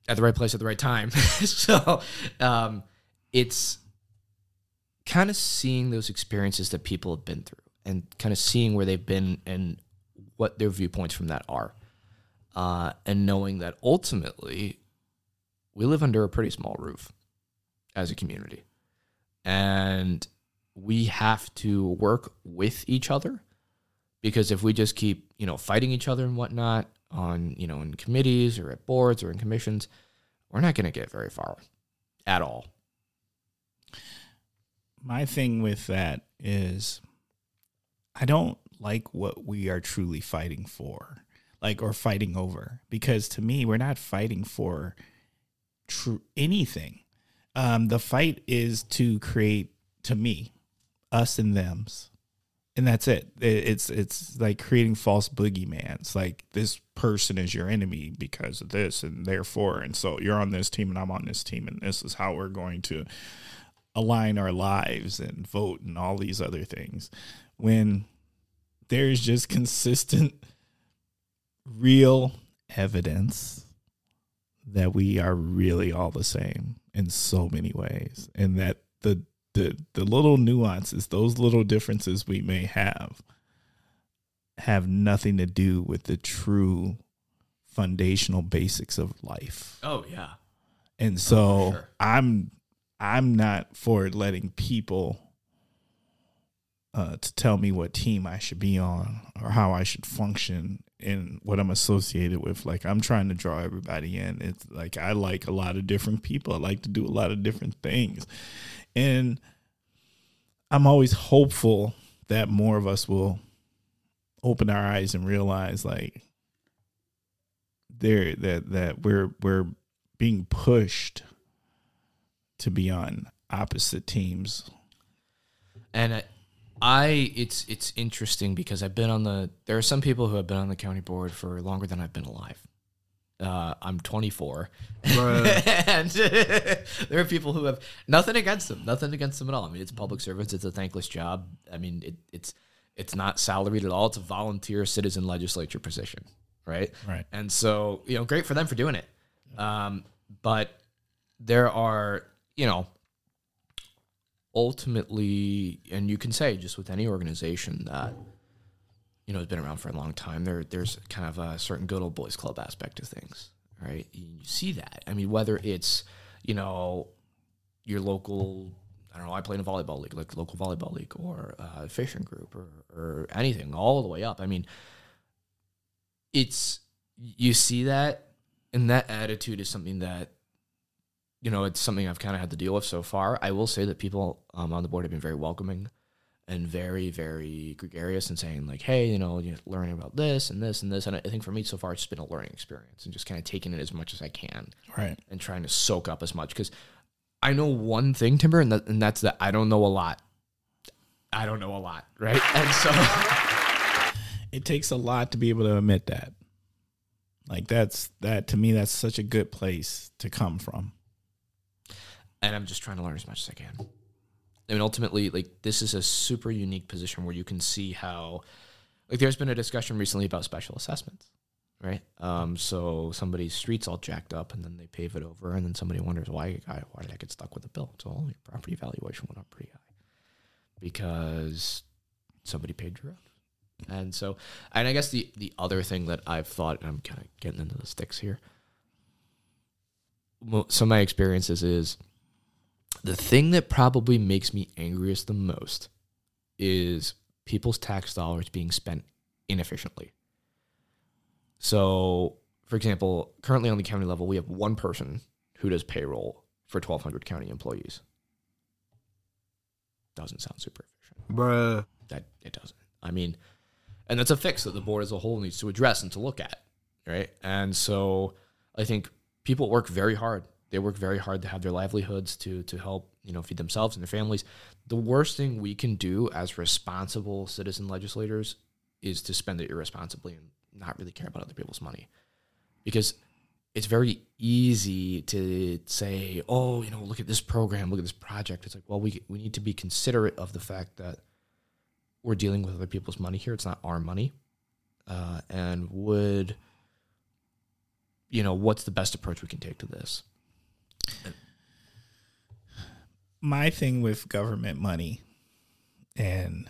at the right place at the right time. <laughs> so um, it's kind of seeing those experiences that people have been through and kind of seeing where they've been and what their viewpoints from that are. Uh, and knowing that ultimately we live under a pretty small roof as a community and we have to work with each other because if we just keep you know fighting each other and whatnot on you know in committees or at boards or in commissions we're not going to get very far at all. My thing with that is I don't like what we are truly fighting for, like or fighting over, because to me, we're not fighting for true anything. Um, the fight is to create, to me, us and them's, and that's it. It- It's it's like creating false boogeymans. Like this person is your enemy because of this, and therefore, and so you're on this team and I'm on this team, and this is how we're going to align our lives and vote and all these other things. When there's just <laughs> consistent, real evidence that we are really all the same in so many ways, and that the the the little nuances, those little differences we may have, have nothing to do with the true foundational basics of life. Oh yeah. And oh, so sure. I'm I'm not for letting people uh, to tell me what team I should be on or how I should function and what I'm associated with. Like I'm trying to draw everybody in. It's like I like a lot of different people. I like to do a lot of different things. And I'm always hopeful that more of us will open our eyes and realize like there that that we're we're being pushed to be on opposite teams. And I, I, it's it's interesting because I've been on the. There are some people who have been on the county board for longer than I've been alive. Uh, I'm 24, <laughs> and <laughs> there are people who have nothing against them, nothing against them at all. I mean, it's public service; it's a thankless job. I mean, it, it's it's not salaried at all. It's a volunteer citizen legislature position, right? Right. And so, you know, great for them for doing it. Um, but there are, you know, ultimately, and you can say just with any organization that, you know, has been around for a long time, there there's kind of a certain good old boys club aspect of things, right? You see that. I mean, whether it's, you know, your local I don't know, I play in a volleyball league, like local volleyball league or uh, fishing group or, or anything, all the way up. I mean, it's you see that, and that attitude is something that, you know, it's something I've kind of had to deal with so far. I will say that people um, on the board have been very welcoming and very, very gregarious and saying like, hey, you know, you're learning about this and this and this. And I think for me so far, it's just been a learning experience and just kind of taking it as much as I can Right. and trying to soak up as much because I know one thing, Timber, and, that, and that's that I don't know a lot. I don't know a lot, right? And so, <laughs> It takes a lot to be able to admit that. Like that's that to me that's such a good place to come from. And I'm just trying to learn as much as I can. I mean, ultimately, like this is a super unique position where you can see how, like, there's been a discussion recently about special assessments, right? Um, so somebody's street's all jacked up, and then they pave it over, and then somebody wonders why I, why did I get stuck with a bill? So oh, your property valuation went up pretty high because somebody paid your road. And so, and I guess the the other thing that I've thought, and I'm kind of getting into the sticks here. Of my experiences is the thing that probably makes me angriest the most is people's tax dollars being spent inefficiently. So, for example, currently on the county level, we have one person who does payroll for 1,200 county employees. Doesn't sound super efficient. Bruh. That it doesn't. I mean, and that's a fix that the board as a whole needs to address and to look at, right? And so I think people work very hard. They work very hard to have their livelihoods to to help you know feed themselves and their families. The worst thing we can do as responsible citizen legislators is to spend it irresponsibly and not really care about other people's money, because it's very easy to say, oh, you know, look at this program, look at this project. It's like, well, we we need to be considerate of the fact that we're dealing with other people's money here. It's not our money. Uh, and would, you know, what's the best approach we can take to this? My thing with government money and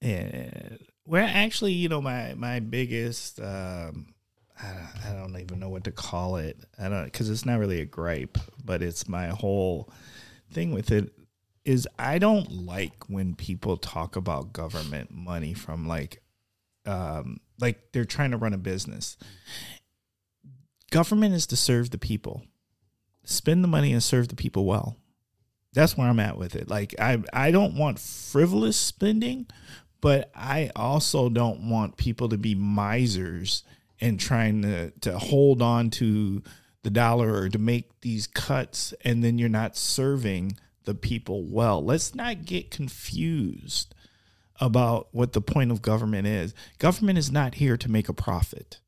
and well actually you know my my biggest um I don't, I don't even know what to call it. I don't because it's not really a gripe but it's my whole thing with it is i don't like when people talk about government money from like um like they're trying to run a business. Government is to serve the people spend the money and serve the people well. That's where I'm at with it. Like I I don't want frivolous spending, but I also don't want people to be misers and trying to to hold on to the dollar or to make these cuts and then you're not serving the people well. Let's not get confused about what the point of government is. Government is not here to make a profit.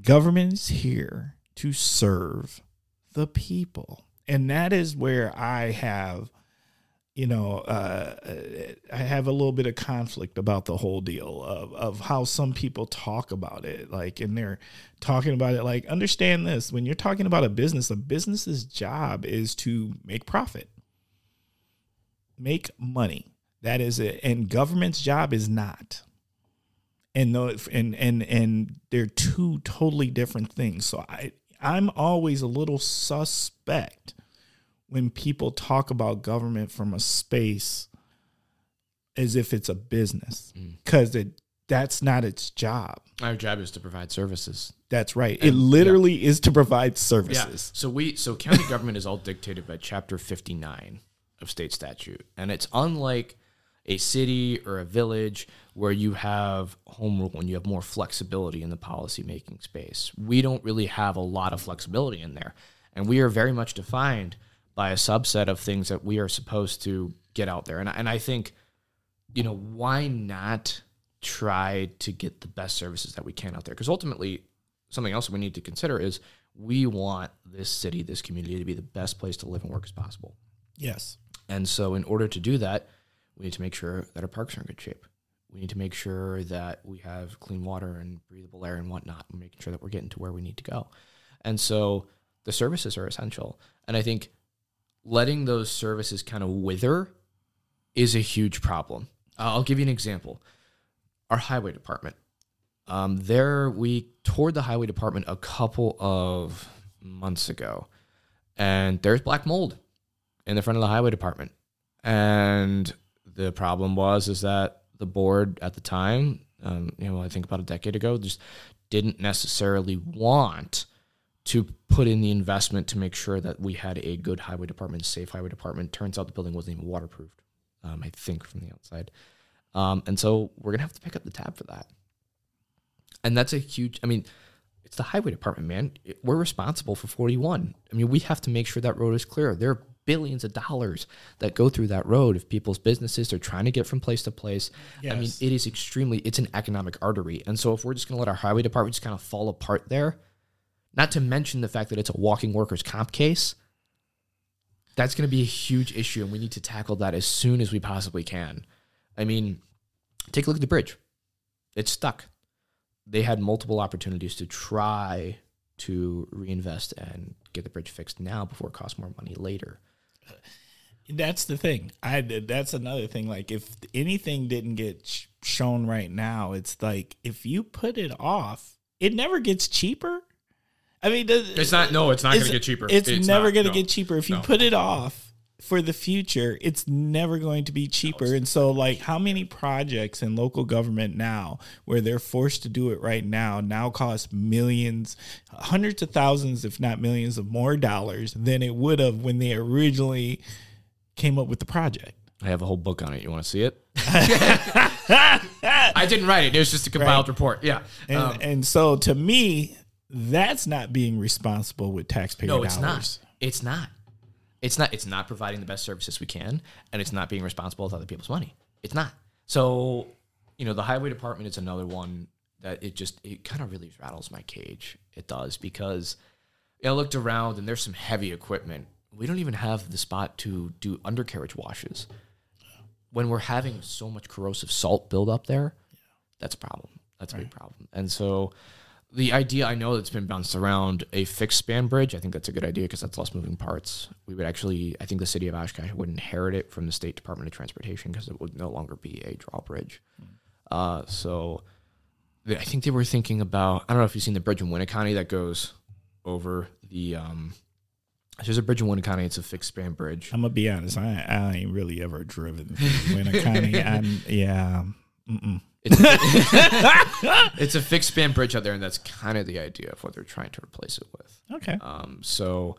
Government is here to serve the people. And that is where I have, you know, uh, I have a little bit of conflict about the whole deal of, of how some people talk about it. Like, and they're talking about it like, understand this when you're talking about a business, a business's job is to make profit, make money. That is it. And government's job is not and the and and and they're two totally different things. So I I'm always a little suspect when people talk about government from a space as if it's a business mm. because it that's not its job. Our job is to provide services. That's right. it literally is to provide services. So we so county government is all dictated by chapter 59 of state statute. And it's unlike a city or a village where you have home rule and you have more flexibility in the policy making space. We don't really have a lot of flexibility in there. And we are very much defined by a subset of things that we are supposed to get out there. And, and I think, you know, why not try to get the best services that we can out there? Because ultimately, something else we need to consider is we want this city, this community to be the best place to live and work as possible. Yes. And so, in order to do that, we need to make sure that our parks are in good shape. We need to make sure that we have clean water and breathable air and whatnot, and making sure that we're getting to where we need to go. And so, the services are essential. And I think letting those services kind of wither is a huge problem. I'll give you an example. Our highway department. Um, there, we toured the highway department a couple of months ago, and there's black mold in the front of the highway department. And the problem was is that the board at the time, um, you know, I think about a decade ago, just didn't necessarily want to put in the investment to make sure that we had a good highway department, safe highway department. Turns out the building wasn't even waterproofed. Um, I think from the outside, um, and so we're gonna have to pick up the tab for that. And that's a huge. I mean, it's the highway department, man. We're responsible for 41. I mean, we have to make sure that road is clear. There are billions of dollars that go through that road if people's businesses are trying to get from place to place. I mean, it is extremely, it's an economic artery. And so if we're just going to let our highway department just kind of fall apart there, not to mention the fact that it's a walking workers' comp case, that's going to be a huge issue. And we need to tackle that as soon as we possibly can. I mean, take a look at the bridge. It's stuck they had multiple opportunities to try to reinvest and get the bridge fixed now before it costs more money later. That's the thing. I that's another thing. Like if anything didn't get sh- shown right now, it's like if you put it off, it never gets cheaper. I mean, does, It's not. No, it's not going to get cheaper. It's, never going to no. get cheaper. If you No. put it off for the future, it's never going to be cheaper. And so, like, how many projects in local government now, where they're forced to do it right now, now cost millions, hundreds of thousands, if not millions of more dollars than it would have when they originally came up with the project. I have a whole book on it. You want to see it? <laughs> I didn't write it. It was just a compiled report. Yeah. And, Um, and so, to me, that's not being responsible with taxpayer no, dollars. it's not. It's not. It's not. It's not providing the best services we can, and it's not being responsible with other people's money. It's not. So, you know, the highway department is another one that it just it kind of really rattles my cage. It does because I looked around and there's some heavy equipment. We don't even have the spot to do undercarriage washes. When we're having so much corrosive salt build up there, that's a problem. That's a big problem. And so the idea I know that's been bounced around a fixed span bridge, I think that's a good idea because that's less moving parts. We would actually, I think the city of Oshkosh would inherit it from the State Department of Transportation because it would no longer be a drawbridge. Uh, so I think they were thinking about, I don't know if you've seen the bridge in Winneconne that goes over the, um, there's a bridge in Winneconne. It's a fixed span bridge. I'm gonna be honest. I, I ain't really ever driven Winneconne. <laughs> I'm, yeah, It's a, <laughs> it's a fixed span bridge out there, and that's kind of the idea of what they're trying to replace it with. Okay. Um, so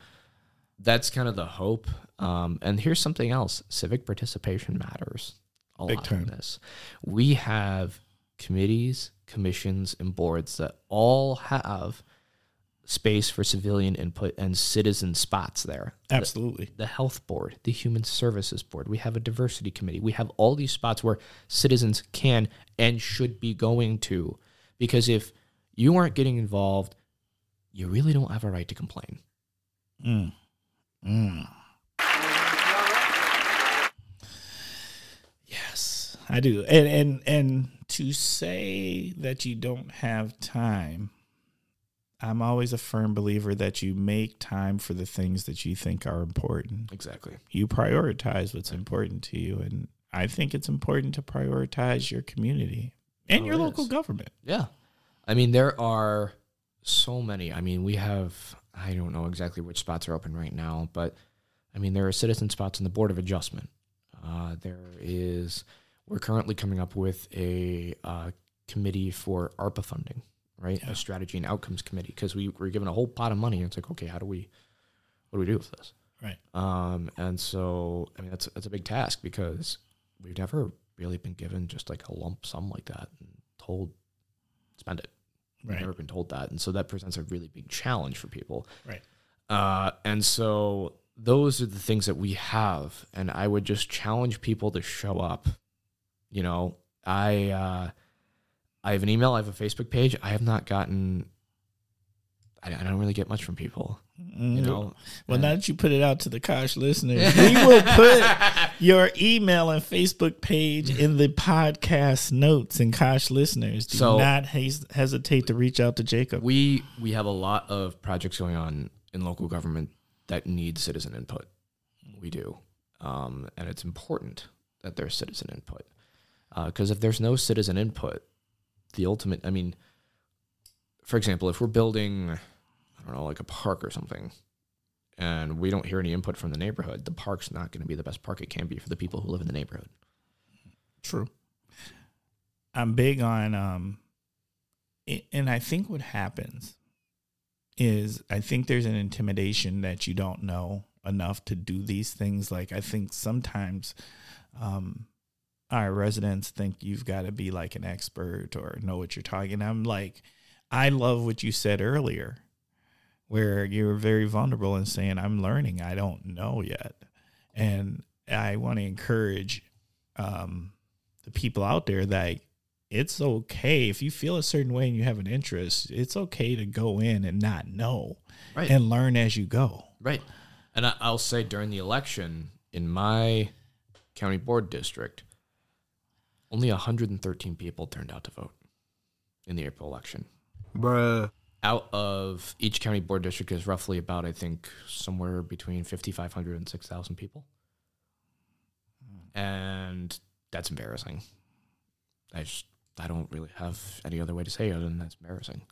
that's kind of the hope. Um, and here's something else: civic participation matters a Big lot time. in this. We have committees, commissions, and boards that all have space for civilian input and citizen spots there. Absolutely. The health board, the human services board, we have a diversity committee. We have all these spots where citizens can and should be going to. Because if you aren't getting involved, you really don't have a right to complain. Mm. Mm. Yes, I do. And and and to say that you don't have time, I'm always a firm believer that you make time for the things that you think are important. Exactly. You prioritize what's important to you and I think it's important to prioritize your community and Oh, your local is. government. Yeah. I mean, there are so many. I mean, we have, I don't know exactly which spots are open right now, but I mean, there are citizen spots on the Board of Adjustment. Uh, there is, we're currently coming up with a uh, committee for ARPA funding, right? Yeah. A strategy and outcomes committee, because we were given a whole pot of money. And it's like, okay, how do we, what do we do with this? Right. Um, and so, I mean, that's, that's a big task because we've never really been given just like a lump sum like that and told, spend it. We've never been told that. And so that presents a really big challenge for people. Right. Uh, and so those are the things that we have. And I would just challenge people to show up. You know, I, uh, I have an email, I have a Facebook page. I have not gotten, I, I don't really get much from people, you Mm. know? Well, now that you put it out to the Kosh listeners, <laughs> we will put your email and Facebook page in the podcast notes. And Kosh listeners, do So- not hes- hesitate to reach out to Jacob. we we have a lot of projects going on in local government that need citizen input. We do, um, and it's important that there's citizen input because if there's no citizen input, the ultimate. I mean, for example, if we're building, I don't know, like a park or something, and we don't hear any input from the neighborhood, the park's not going to be the best park it can be for the people who live in the neighborhood. True. I'm big on um and I think what happens is I think there's an intimidation that you don't know enough to do these things like I think sometimes um our residents think you've got to be like an expert or know what you're talking. I'm like I love what you said earlier where you were very vulnerable in saying I'm learning, I don't know yet. And I want to encourage um the people out there that it's okay if you feel a certain way and you have an interest it's okay to go in and not know Right. and learn as you go Right. And I'll say during the election in my county board district, only 113 people turned out to vote in the April election. Bruh. Out of each county board district is roughly about, I think, somewhere between 5,500 and 6,000 people. And that's embarrassing. I just, I don't really have any other way to say it other than that's embarrassing.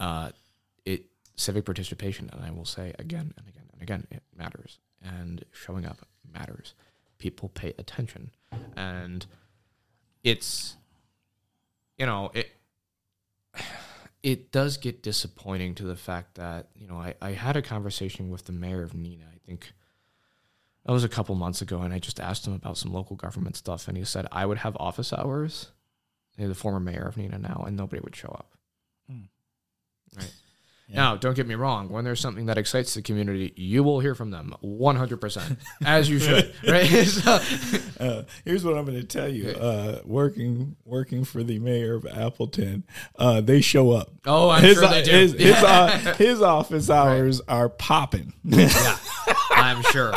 Uh, it civic participation, and I will say again and again and again, it matters, and showing up matters. People pay attention, and it's, you know, it. It does get disappointing to the fact that you know I, I had a conversation with the mayor of Neenah. I think that was a couple months ago, and I just asked him about some local government stuff, and he said I would have office hours. The former mayor of Neenah now, and nobody would show up. Hmm. Right. Yeah. Now, don't get me wrong. When there's something that excites the community, you will hear from them 100%, as you should. <laughs> Right? <laughs> So- uh, here's what i'm going to tell you uh, working working for the mayor of appleton uh, they show up oh, I'm his, sure they do. his, his, uh, <laughs> his office hours are popping yeah, I'm sure.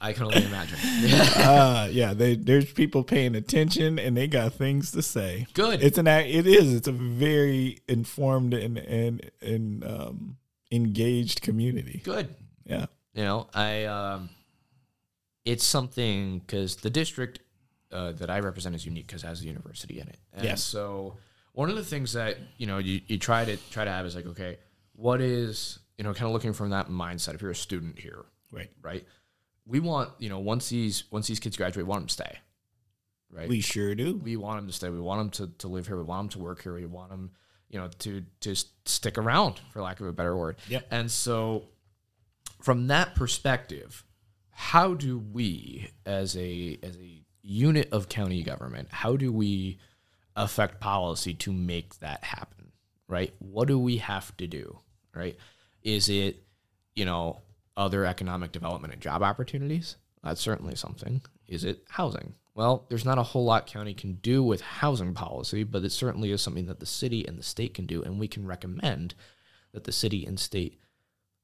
I can only imagine. <laughs> uh, yeah, they, there's people paying attention and they got things to say. Good. It's an. It is. It's a very informed and and and um, engaged community. Good. Yeah. You know, I um, it's something because the district uh, that I represent is unique because it has the university in it. And Yes. So one of the things that you know you, you try to try to have is like, okay, what is you know kind of looking from that mindset. If you're a student here, Right. right? We want you know once these once these kids graduate, we want them to stay. right? We sure do. we want them to stay. We want them to, to live here. We want them to work here. We want them, you know, to to stick around, for lack of a better word. Yep. And so, from that perspective, how do we, as a as a unit of county government, how do we affect policy to make that happen? Right? What do we have to do? Right? Is it, you know, other economic development and job opportunities? That's certainly something. Is it housing? Well, there's not a whole lot county can do with housing policy, but it certainly is something that the city and the state can do, and we can recommend that the city and state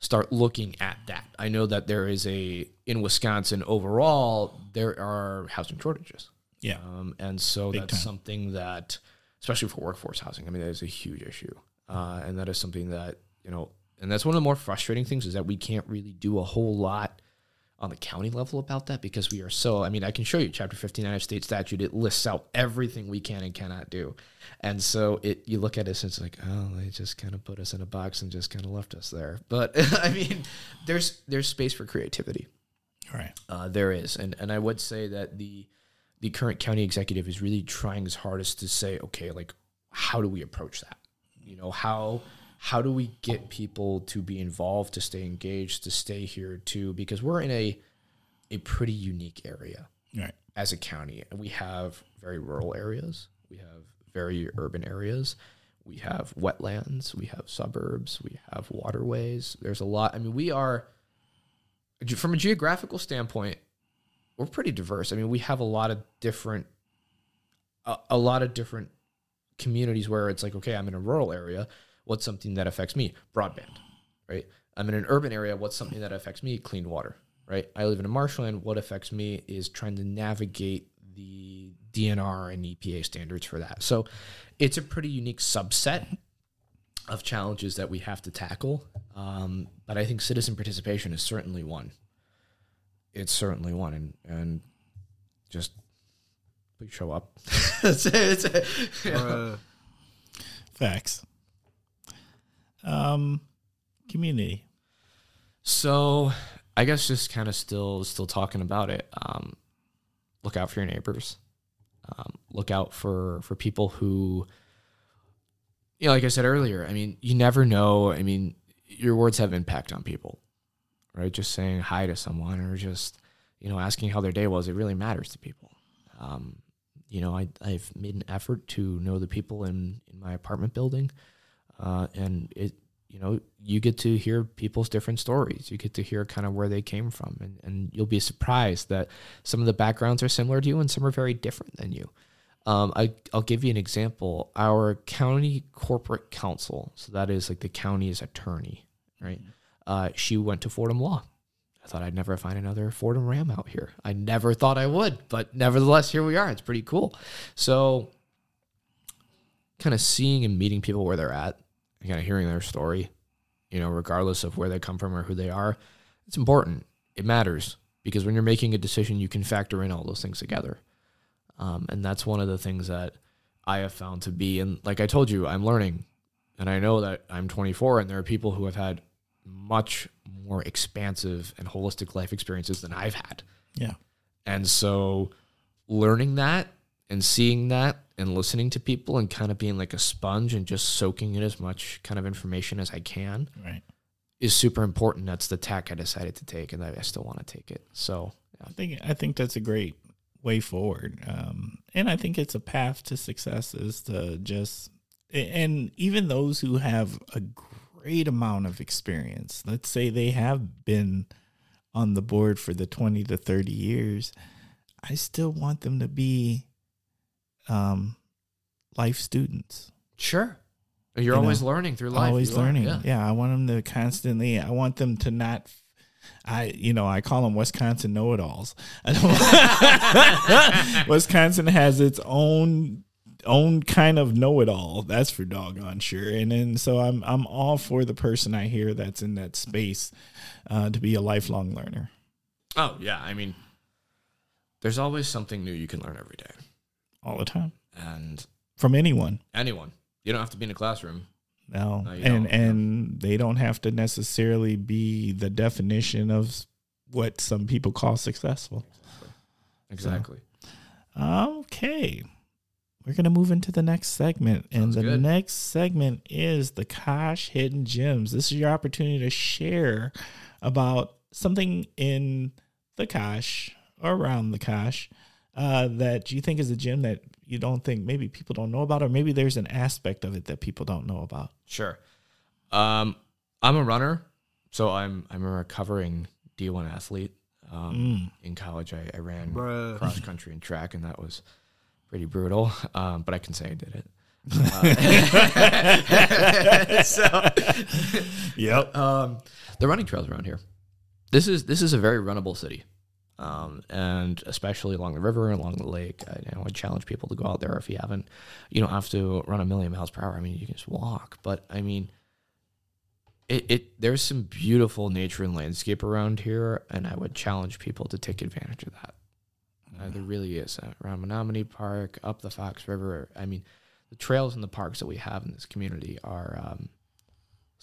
start looking at that. I know that there is a in Wisconsin overall there are housing shortages. Yeah. Um, and so Big that's time. something that, especially for workforce housing, I mean, that is a huge issue. Uh, and that is something that, you know, and that's one of the more frustrating things is that we can't really do a whole lot on the county level about that because we are so, I mean, I can show you chapter 59 of state statute. It lists out everything we can and cannot do. And so it, you look at it and it's like, oh, they just kind of put us in a box and just kind of left us there. But <laughs> I mean, there's, there's space for creativity. All right. Uh, there is, and and I would say that the the current county executive is really trying his hardest to say, okay, like how do we approach that? You know, how how do we get people to be involved, to stay engaged, to stay here too? Because we're in a a pretty unique area right. as a county, and we have very rural areas, we have very urban areas, we have wetlands, we have suburbs, we have waterways. There's a lot. I mean, we are from a geographical standpoint, we're pretty diverse. I mean, we have a lot of different, a, a lot of different communities where it's like, okay, I'm in a rural area. What's something that affects me? Broadband, right? I'm in an urban area. What's something that affects me? Clean water, right? I live in a marshland. What affects me is trying to navigate the DNR and EPA standards for that. So it's a pretty unique subset of challenges that we have to tackle. Um, but I think citizen participation is certainly one. It's certainly one, and and just please show up. <laughs> it's, it's. Uh, <laughs> Facts. Um, community. So I guess just kind of still still talking about it. Um, look out for your neighbors. Um, look out for for people who, you know, like I said earlier. I mean, you never know. I mean, your words have impact on people, right? Just saying hi to someone or just you know asking how their day was. It really matters to people. Um, you know, I I've made an effort to know the people in in my apartment building, uh, and it you know you get to hear people's different stories. You get to hear kind of where they came from. And, and you'll be surprised that some of the backgrounds are similar to you and some are very different than you. Um, I, i'll give you an example. Our county corporate counsel so that is like the county's attorney right? Uh, she went to fordham law. I thought i'd never find another fordham ram out here. I never thought i would but nevertheless here we are. It's pretty cool. So kind of seeing and meeting people where they're at kind of hearing their story, you know, regardless of where they come from or who they are, it's important. It matters because when you're making a decision, you can factor in all those things together. Um, and that's one of the things that I have found to be, and like I told you, I'm learning. And I know that I'm 24 and there are people who have had much more expansive and holistic life experiences than I've had. Yeah. And so learning that and seeing that and listening to people and kind of being like a sponge and just soaking in as much kind of information as I can Right. is super important. That's the tack I decided to take and I I still want to take it. So I think I think that's a great way forward, um, and I think it's a path to success. Is to just and even those who have a great amount of experience, let's say they have been on the board for the twenty to thirty years, I still want them to be um, life students. sure. You're You always know, learning through life. always You are, learning. yeah. yeah. I want them to constantly. I want them to not. I you know I call them Wisconsin know-it-alls. <laughs> <laughs> Wisconsin has its own own kind of know-it-all. That's for doggone sure. And then so I'm I'm all for the person I hear that's in that space uh, to be a lifelong learner. Oh, yeah. I mean, there's always something new you can learn every day. All the time And from anyone. anyone, you don't have to be in a classroom. No, No, and and they don't have to necessarily be the definition of what some people call successful. Exactly. Okay. We're going to move into the next segment. And the good. next segment is the Kosh Hidden Gems. This is your opportunity to share about something in the Kosh or around the Kosh uh, that you think is a gym that you don't think maybe people don't know about, or maybe there's an aspect of it that people don't know about. Sure. Um, I'm a runner, so I'm I'm a recovering D1 athlete. Um, In college, I, I ran cross country and track, and that was pretty brutal. Um, but I can say I did it. <laughs> Uh, <laughs> so, Yep. um, the running trails around here. This is this is a very runnable city, um, and especially along the river and along the lake. I, you know, I challenge people to go out there if you haven't. You don't have to run a million miles per hour. I mean, you can just walk. But I mean, it, it there's some beautiful nature and landscape around here, and I would challenge people to take advantage of that. Uh, there really is uh, around Menominee Park, up the Fox River. I mean, the trails and the parks that we have in this community are um,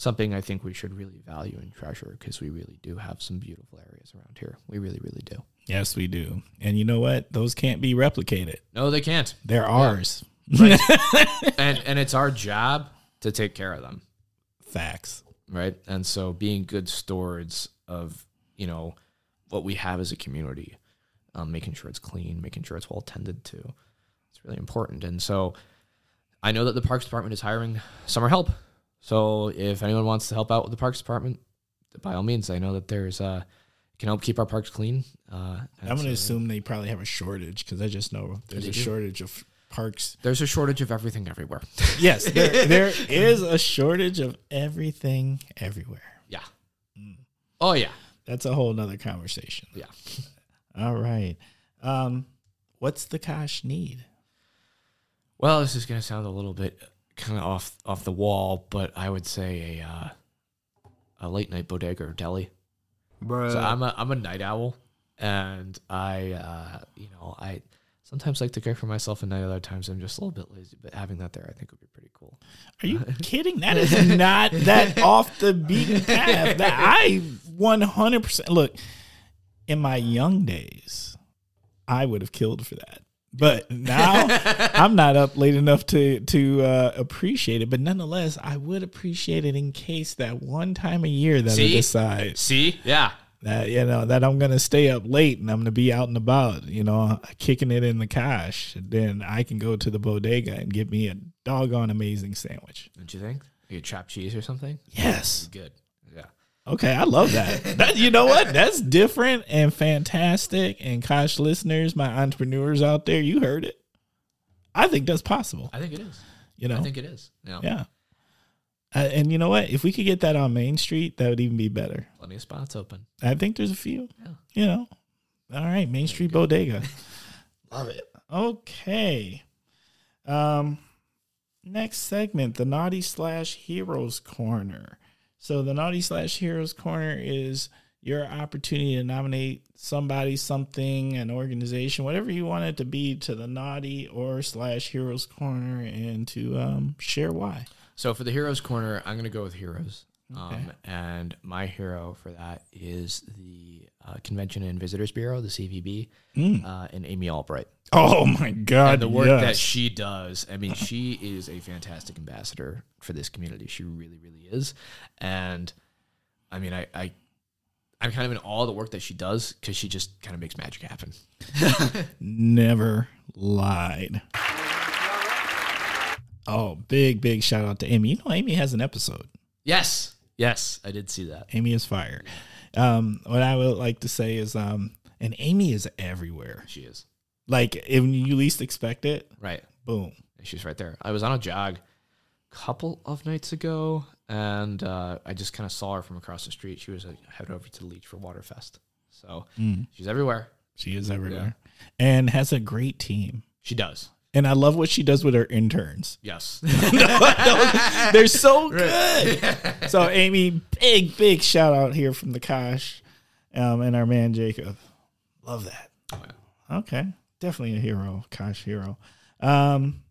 something I think we should really value and treasure because we really do have some beautiful areas around here. We really, really do. Yes, we do. And you know what? Those can't be replicated. No, they can't. They're ours. <laughs> and and it's our job to take care of them, Facts. right? And so being good stewards of you know what we have as a community, um, making sure it's clean, making sure it's well tended to, it's really important. And so I know that the Parks Department is hiring summer help. So if anyone wants to help out with the Parks Department, by all means, I know that there's uh can help keep our parks clean. Uh, I'm going to so assume they probably have a shortage because I just know there's a shortage of parks. there's a shortage of everything everywhere. <laughs> Yes, there, <laughs> there is a shortage of everything everywhere. yeah. Oh yeah. That's a whole nother conversation. Yeah. <laughs> All right. Um, what's the Kosh need? Well, this is gonna sound a little bit kind of off off the wall, but I would say a uh, a late night bodega or deli. So I'm a I'm a night owl, and I uh, you know I sometimes like to cook for myself, at and other times I'm just a little bit lazy. But having that there, I think would be pretty cool. Are you <laughs> kidding? That is not that <laughs> off the beaten path. That I 100% look in my young days, I would have killed for that. But now <laughs> I'm not up late enough to to uh, appreciate it. But nonetheless, I would appreciate it in case that one time a year that I decide See, yeah, that you know that I'm gonna stay up late and I'm gonna be out and about, you know, kicking it in the Kosh. Then I can go to the bodega and get me a doggone amazing sandwich. don't you think? Like a chopped cheese or something. Yes. Good. Yeah. Okay, I love that. <laughs> that. You know what? That's different and fantastic. And Kosh listeners, my entrepreneurs out there, you heard it. I think that's possible. I think it is. You know, I think it is. Yeah. yeah. Uh, and you know what? If we could get that on Main Street, that would even be better. Plenty of spots open. I think there's a few. Yeah. You know, all right, Main Street Bodega. <laughs> Love it. Okay. Um next segment, the naughty slash heroes corner. So the naughty slash heroes corner is your opportunity to nominate somebody, something, an organization, whatever you want it to be to the naughty or slash heroes corner and to um share why. So for the heroes corner, I'm gonna go with heroes. Um, and my hero for that is the uh, Convention and Visitors Bureau, the CVB, uh, and Amy Albright. Oh my god. and the work that she does. I mean, she is a fantastic ambassador for this community. She really, really is. And I mean, I, I I'm kind of in awe of the work that she does because she just kind of makes magic happen. <laughs> never lied. Oh, big, big shout out to Amy. You know, Amy has an episode. Yes, yes, I did see that. Amy is fire. Um, what I would like to say is, um, and Amy is everywhere. She is Like if you least expect it, right. boom. She's right there. I was on a jog a couple of nights ago, and uh, I just kind of saw her from across the street. She was uh, headed over to the Leach for Waterfest. So she's everywhere. She is everywhere, and has a great team. She does. And I love what she does with her interns. Yes. <laughs> They're so good. so Amy, big, big shout out here from the Kosh, um, and our man Jacob. Love that. Okay, definitely a hero, Kosh hero. Um,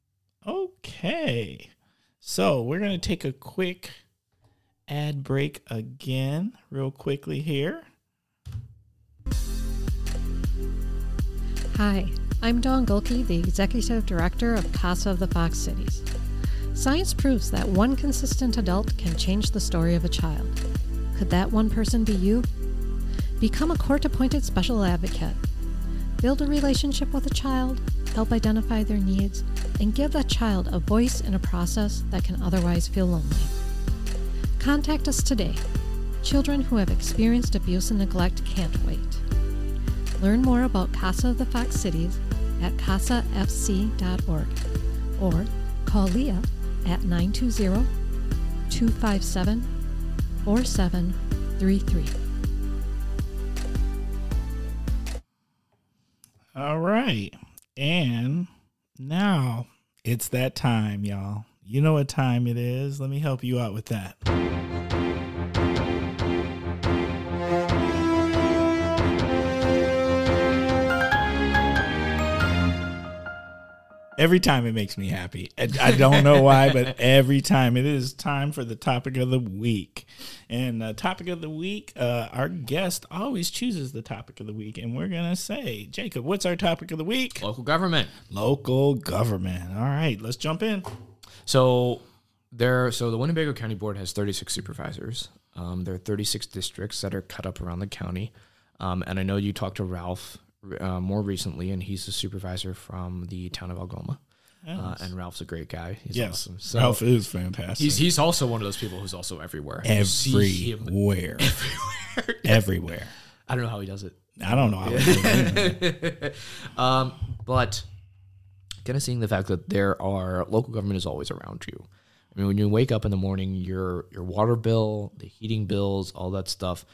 okay, so we're gonna take a quick ad break again, real quickly here. Hi, I'm Dawn Gulke, the Executive Director of CASA of the Fox Cities. Science proves that one consistent adult can change the story of a child. Could that one person be you? Become a court appointed special advocate. Build a relationship with a child, help identify their needs, and give that child a voice in a process that can otherwise feel lonely. Contact us today. Children who have experienced abuse and neglect can't wait. Learn more about CASA of the Fox Cities at casafc.org or call Leah at 920 257 4733. All right. And now it's that time, y'all. You know what time it is. Let me help you out with that. Every time it makes me happy. I don't know why, but <laughs> every time it is time for the topic of the week. And uh, topic of the week, uh, our guest always chooses the topic of the week, and we're gonna say, Jacob, what's our topic of the week? Local government. Local government. All right, let's jump in. So there, so the Winnebago County Board has 36 supervisors. Um, there are 36 districts that are cut up around the county. Um, and I know you talked to Ralph uh, more recently, and he's the supervisor from the town of Algoma. Uh, and Ralph's a great guy. He's yes, awesome. So Ralph is fantastic. he's he's also one of those people who's also everywhere. Everywhere. see <laughs> everywhere, everywhere. I don't know how he does it. I don't know. How to <laughs> um, but kind of seeing the fact that there are local government is always around you. I mean, when you wake up in the morning, your your water bill, the heating bills, all that stuff,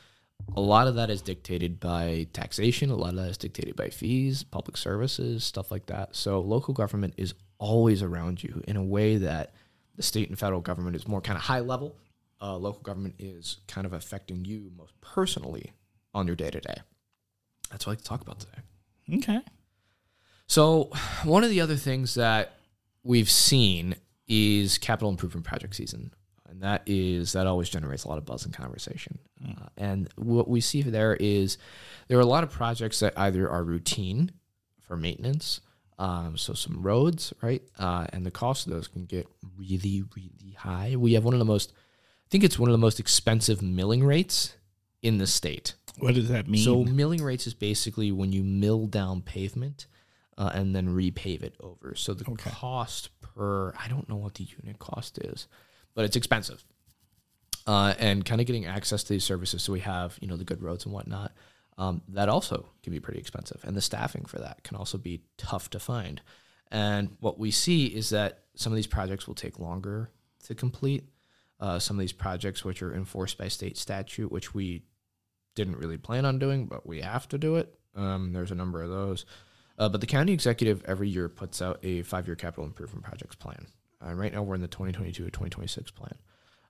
a lot of that is dictated by taxation. A lot of that is dictated by fees, public services, stuff like that. So local government is always around you in a way that the state and federal government is more kind of high level. Uh, local government is kind of affecting you most personally on your day to day. That's what I like to talk about today. okay. So, one of the other things that we've seen is capital improvement project season. And that is, that always generates a lot of buzz and conversation. Uh, and what we see there is there are a lot of projects that either are routine for maintenance, um, so some roads, right? Uh, and the cost of those can get really, really high. We have one of the most, I think it's one of the most expensive milling rates in the state. What does that mean? So milling rates is basically when you mill down pavement uh, and then repave it over. So the Okay. cost per I don't know what the unit cost is, but it's expensive. Uh, and kind of getting access to these services, so we have you know the good roads and whatnot. Um, that also can be pretty expensive, and the staffing for that can also be tough to find. And what we see is that some of these projects will take longer to complete. Uh, some of these projects, which are enforced by state statute, which we didn't really plan on doing, but we have to do it. Um, there's a number of those. Uh, but the county executive every year puts out a five year capital improvement projects plan. Uh, right now, we're in the 2022 to 2026 plan.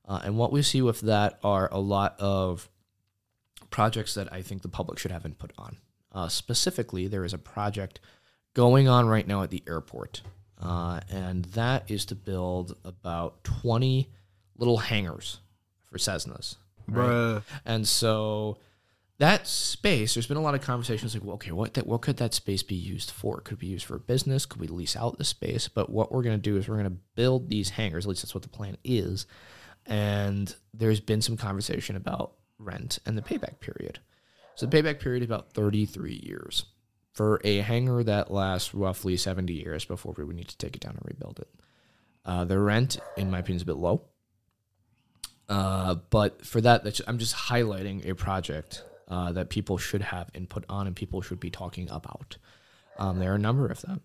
Uh, and what we see with that are a lot of projects that I think the public should have input on. Uh, specifically, there is a project going on right now at the airport, uh, and that is to build about 20 little hangars for Cessnas. right? And so that space, there's been a lot of conversations like, well, okay, what that, what could that space be used for? Could it be used for a business? Could we lease out the space? But what we're going to do is we're going to build these hangars. At least that's what the plan is. And there's been some conversation about rent and the payback period. So the payback period is about 33 years for a hangar that lasts roughly 70 years before we would need to take it down and rebuild it. Uh, the rent, in my opinion, is a bit low. Uh, but for that, I'm just highlighting a project uh, that people should have input on and people should be talking about. Um, there are a number of them.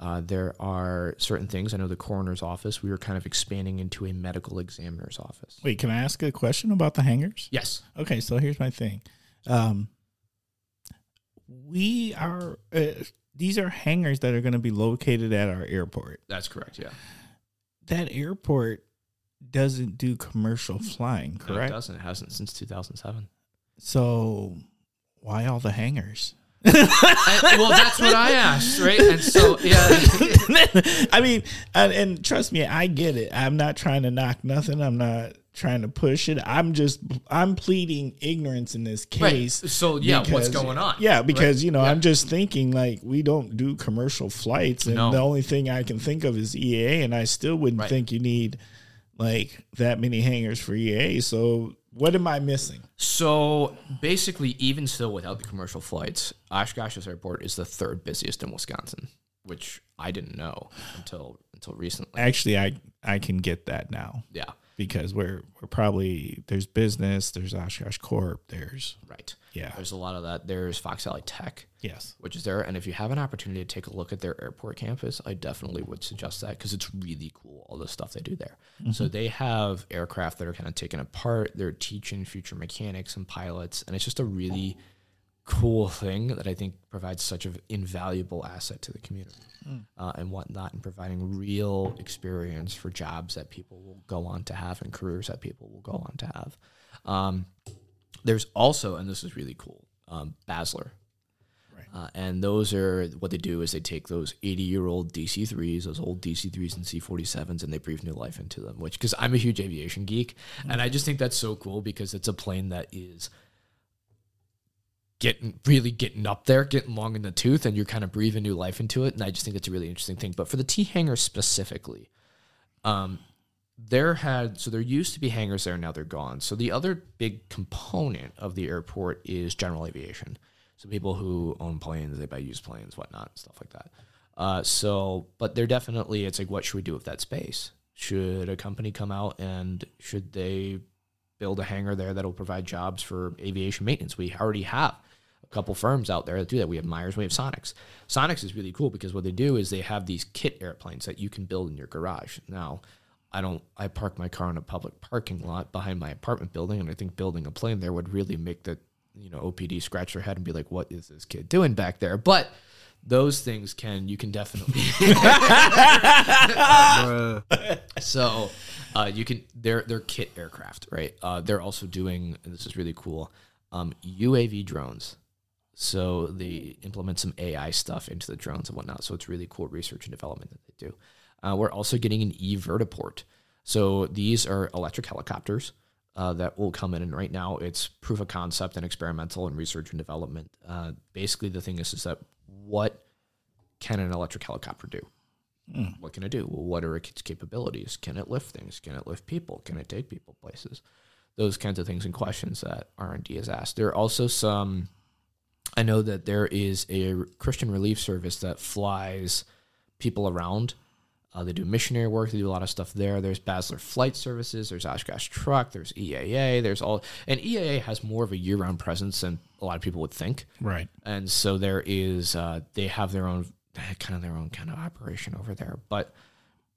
Uh, there are certain things. I know the coroner's office. We were kind of expanding into a medical examiner's office. Wait, can I ask a question about the hangars? Yes. Okay, so here's my thing. Um, we are uh, these are hangars that are going to be located at our airport. That's correct. Yeah. That airport doesn't do commercial flying, No, it correct? doesn't. It hasn't since 2007. So why all the hangars? I- well, that's what I asked, right? And so, yeah. <laughs> I mean, and, and trust me, I get it. I'm not trying to knock nothing. I'm not trying to push it. I'm just I'm pleading ignorance in this case. So, yeah, what's going on? Yeah, because you know Yeah. I'm just thinking like we don't do commercial flights, and No. the only thing I can think of is EAA, and I still wouldn't Right. think you need like that many hangars for EAA. So what am I missing? So basically, even still without the commercial flights, Oshkosh's airport is the third busiest in Wisconsin, which I didn't know until until recently. Actually, I I can get that now Yeah, because we're we're probably there's business, there's Oshkosh Corp, there's right. yeah, There's a lot of that. There's Fox Valley Tech, yes, which is there. And if you have an opportunity to take a look at their airport campus, I definitely would suggest that because it's really cool, all the stuff they do there. Mm-hmm. So they have aircraft that are kind of taken apart. They're teaching future mechanics and pilots. And it's just a really cool thing that I think provides such an invaluable asset to the community uh, and whatnot, and providing real experience for jobs that people will go on to have and careers that people will go on to have. Um, there's also, and this is really cool, um, Basler. Uh, and those are what they do is they take those 80 year old DC 3s, those old DC 3s and C 47s, and they breathe new life into them. Which, because I'm a huge aviation geek, and I just think that's so cool because it's a plane that is getting really getting up there, getting long in the tooth, and you're kind of breathing new life into it. And I just think that's a really interesting thing. But for the T hangar specifically, um, there had so there used to be hangars there, now they're gone. So the other big component of the airport is general aviation. So people who own planes, they buy used planes, whatnot, and stuff like that. Uh, so, but they're definitely it's like, what should we do with that space? Should a company come out and should they build a hangar there that'll provide jobs for aviation maintenance? We already have couple firms out there that do that. We have Myers, we have Sonex. Sonex is really cool because what they do is they have these kit airplanes that you can build in your garage. Now, I don't. I park my car in a public parking lot behind my apartment building, and I think building a plane there would really make the you know OPD scratch their head and be like, "What is this kid doing back there?" But those things can you can definitely <laughs> so uh, you can they're they're kit aircraft right uh, they're also doing and this is really cool um, uav drones so they implement some ai stuff into the drones and whatnot so it's really cool research and development that they do uh, we're also getting an e-vertiport so these are electric helicopters uh, that will come in and right now it's proof of concept and experimental and research and development uh, basically the thing is is that what can an electric helicopter do what can it do? Well, what are its capabilities? Can it lift things? Can it lift people? Can it take people places? Those kinds of things and questions that R and D is asked. There are also some. I know that there is a Christian relief service that flies people around. Uh, they do missionary work. They do a lot of stuff there. There's Basler Flight Services. There's Oshkosh Truck. There's EAA. There's all, and EAA has more of a year-round presence than a lot of people would think right. and so there is uh, they have their own kind of their own kind of operation over there but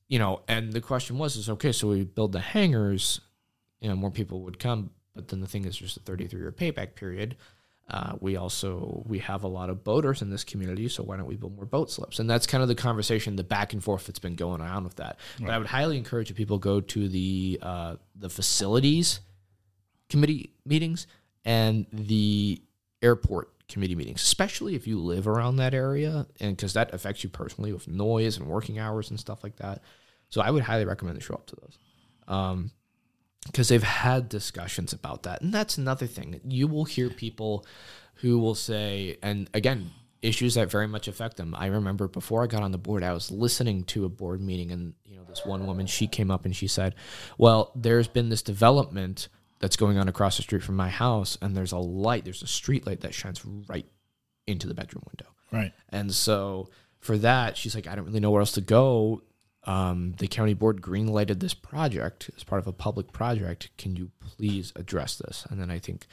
you know and the question was is okay so we build the hangars you know more people would come but then the thing is there's a 33 year payback period uh, we also we have a lot of boaters in this community so why don't we build more boat slips? And that's kind of the conversation the back and forth that's been going on with that. But i would highly encourage that people go to the uh, the facilities committee meetings and the airport committee meetings, especially if you live around that area, and because that affects you personally with noise and working hours and stuff like that. So I would highly recommend to show up to those, um, because they've had discussions about that, and that's another thing. You will hear people who will say, and again, issues that very much affect them. I remember before I got on the board, I was listening to a board meeting, and you know, this one woman she came up and she said, "Well, there's been this development." that's going on across the street from my house and there's a light there's a street light that shines right into the bedroom window Right. and so for that she's like i don't really know where else to go um, the county board greenlighted this project as part of a public project. Can you please address this? And then i think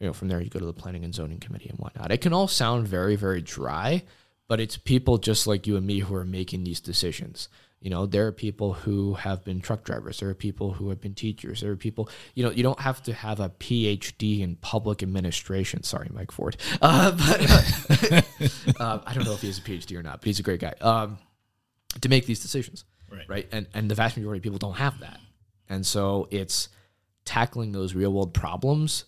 you know from there you go to the planning and zoning committee and whatnot. It can all sound very very dry but it's people just like you and me who are making these decisions. You know there are people who have been truck drivers. There are people who have been teachers. There are people you know you don't have to have a phd in public administration. Sorry mike ford. <laughs> Uh, but <laughs> uh, i don't know if he has a phd or not but he's a great guy um, to make these decisions Right. right and and the vast majority of people don't have that and so it's tackling those real world problems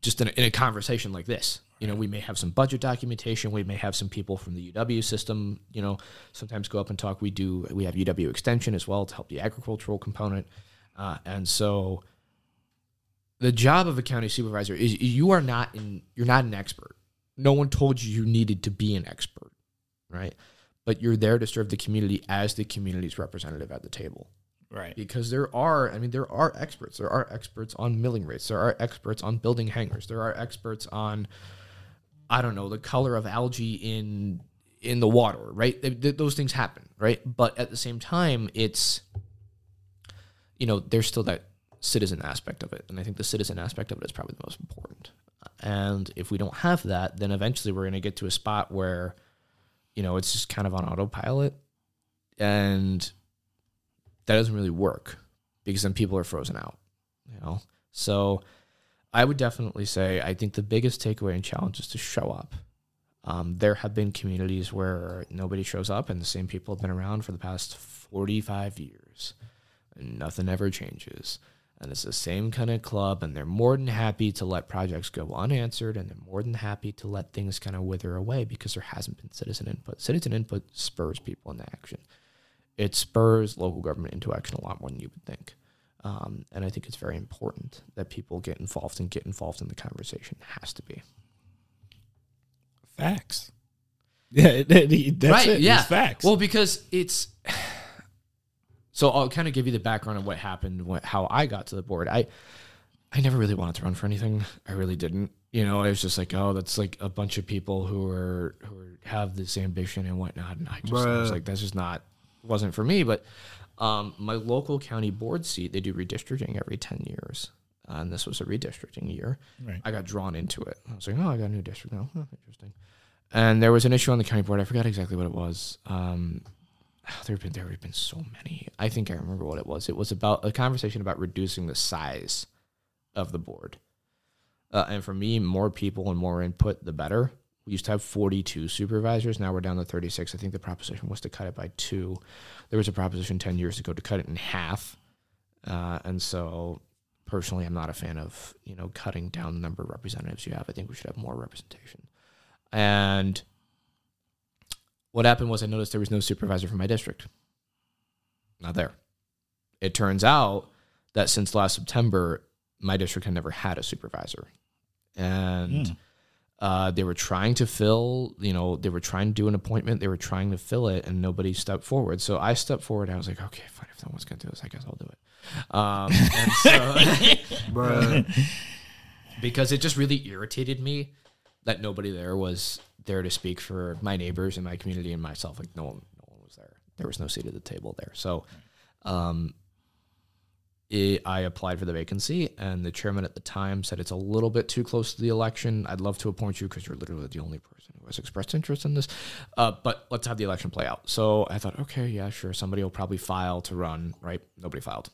just in a, in a conversation like this. You know, we may have some budget documentation. We may have some people from the UW system. You know, sometimes go up and talk. We do. We have UW extension as well to help the agricultural component. Uh, and so the job of a county supervisor is you are not in you're not an expert. No one told you you needed to be an expert, right? But you're there to serve the community as the community's representative at the table. Right. Because there are, I mean, there are experts. There are experts on milling rates. There are experts on building hangars. There are experts on, I don't know, the color of algae in in the water. Right. Th- th- those things happen. Right. But at the same time, it's, you know, there's still that citizen aspect of it, and I think the citizen aspect of it is probably the most important. And if we don't have that, then eventually we're going to get to a spot where, you know, it's just kind of on autopilot, and that doesn't really work because then people are frozen out, you know? So I would definitely say I think the biggest takeaway and challenge is to show up. Um, there have been communities where nobody shows up and the same people have been around for the past 45 years and nothing ever changes. And it's the same kind of club, and they're more than happy to let projects go unanswered, and they're more than happy to let things kind of wither away because there hasn't been citizen input. Citizen input spurs people into action it spurs local government into action a lot more than you would think. Um, and I think it's very important that people get involved and get involved in the conversation. It has to be. Facts. Yeah, that's right. it. Yeah, It's facts. Well, because it's. So I'll kind of give you the background of what happened, what, how I got to the board. I, I never really wanted to run for anything. I really didn't. You know, I was just like, oh, that's like a bunch of people who are who are, have this ambition and whatnot, and I just I was like, that's just not wasn't for me. But um, my local county board seat, they do redistricting every ten years, uh, and this was a redistricting year. Right. I got drawn into it. I was like, oh, I got a new district now. Oh, interesting. And there was an issue on the county board. I forgot exactly what it was. Um, <sighs> there have been there have been so many. I think I remember what it was. It was about a conversation about reducing the size of the board. Uh, and for me, more people and more input, the better. We used to have 42 supervisors. Now we're down to 36. I think the proposition was to cut it by two. There was a proposition 10 years ago to cut it in half. Uh, and so, personally, I'm not a fan of you know cutting down the number of representatives you have. I think we should have more representation. And what happened was I noticed there was no supervisor for my district. Not there. It turns out that since last September, my district had never had a supervisor. And Hmm. uh, they were trying to fill, you know, they were trying to do an appointment. They were trying to fill it, and nobody stepped forward. So I stepped forward. I was like, okay, fine. If no one's going to do this, I guess I'll do it. Um, and so, <laughs> <laughs> because it just really irritated me that nobody there was there to speak for my neighbors and my community and myself. Like no one, no one was there. There was no seat at the table there. So, um, it, I applied for the vacancy, and the chairman at the time said it's a little bit too close to the election. I'd love to appoint you because you're literally the only person who has expressed interest in this. Uh, but let's have the election play out. So I thought, okay, yeah, sure. Somebody will probably file to run, right? Nobody filed.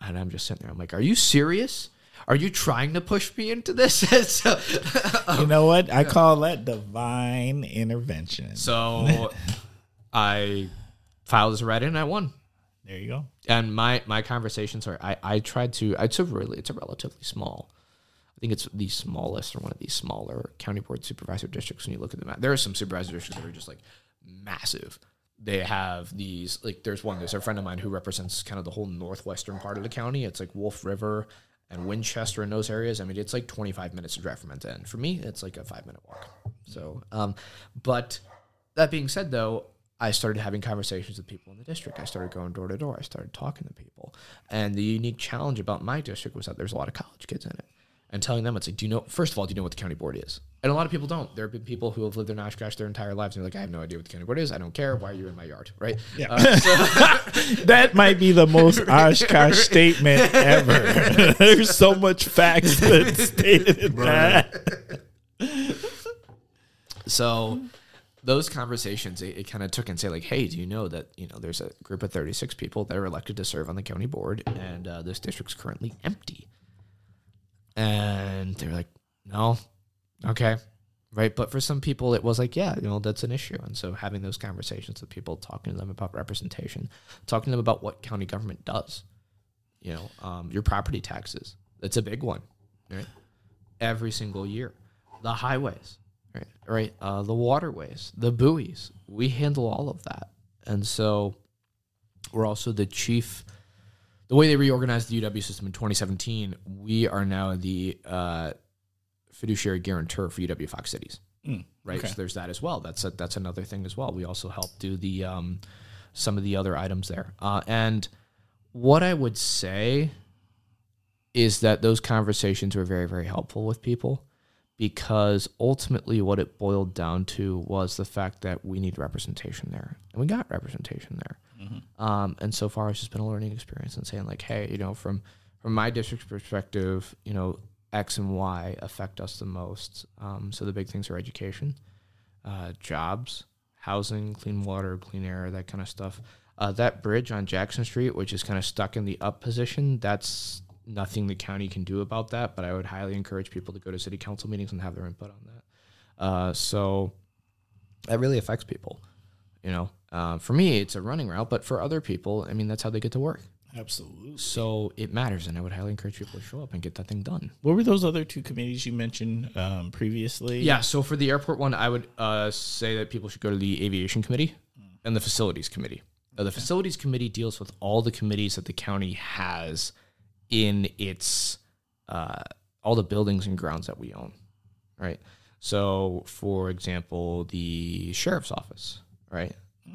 And I'm just sitting there. I'm like, are you serious? Are you trying to push me into this? <laughs> so, you um, know what? I call that divine intervention. so <laughs> I filed as a write-in and I won. there you go. And my my conversations are I I tried to it's a really it's a relatively small. I think it's the smallest or one of these smaller county board supervisor districts when you look at the map. There are some supervisor districts that are just like massive. They have these like there's one there's a friend of mine who represents kind of the whole northwestern part of the county. It's like Wolf River and Winchester in those areas. I mean, it's like 25 minutes to drive from end to end. For me, it's like a five minute walk. So, um, but that being said, though, I started having conversations with people in the district. I started going door to door. I started talking to people. And the unique challenge about my district was that there's a lot of college kids in it. And telling them, it's like, do you know, first of all, do you know what the county board is? And a lot of people don't. There have been people who have lived in Oshkosh their entire lives and they're like, I have no idea what the county board is. I don't care. Why are you in my yard? Right? Yeah. Uh, so- <laughs> That might be the most <laughs> <laughs> Oshkosh statement ever. There's so much facts that's stated in that. so those conversations it, it kind of took and say like hey do you know that you know there's a group of 36 people that are elected to serve on the county board and uh, this district's currently empty and they're like no. Okay. Right. But for some people it was like yeah you know that's an issue. And so having those conversations with people talking to them about representation talking to them about what county government does you know um, your property taxes that's a big one right? Every single year. The highways right right? Uh, the waterways the buoys we handle all of that. And so we're also the chief the way they reorganized the UW system in 2017, we are now the uh, fiduciary guarantor for UW Fox Cities. Mm, right? okay. So there's that as well. That's a, that's another thing as well. We also help do the um, some of the other items there. Uh, and what I would say is that those conversations were very very helpful with people because ultimately what it boiled down to was the fact that we need representation there, and we got representation there. Um, and so far, it's just been a learning experience and saying like, hey, you know, from from my district's perspective, you know, X and Y affect us the most. Um, so the big things are education, uh, jobs, housing, clean water, clean air, that kind of stuff. Uh, that bridge on Jackson Street, which is kind of stuck in the up position, that's nothing the county can do about that. But I would highly encourage people to go to city council meetings and have their input on that. Uh, so that really affects people. You know, uh, for me, it's a running route, but for other people, I mean, that's how they get to work. Absolutely. So it matters, and I would highly encourage people to show up and get that thing done. What were those other two committees you mentioned um, previously? Yeah. So for the airport one, I would uh, say that people should go to the aviation committee and the facilities committee. Uh, the facilities committee deals with all the committees that the county has in its uh, all the buildings and grounds that we own, right? So, for example, the sheriff's office, right?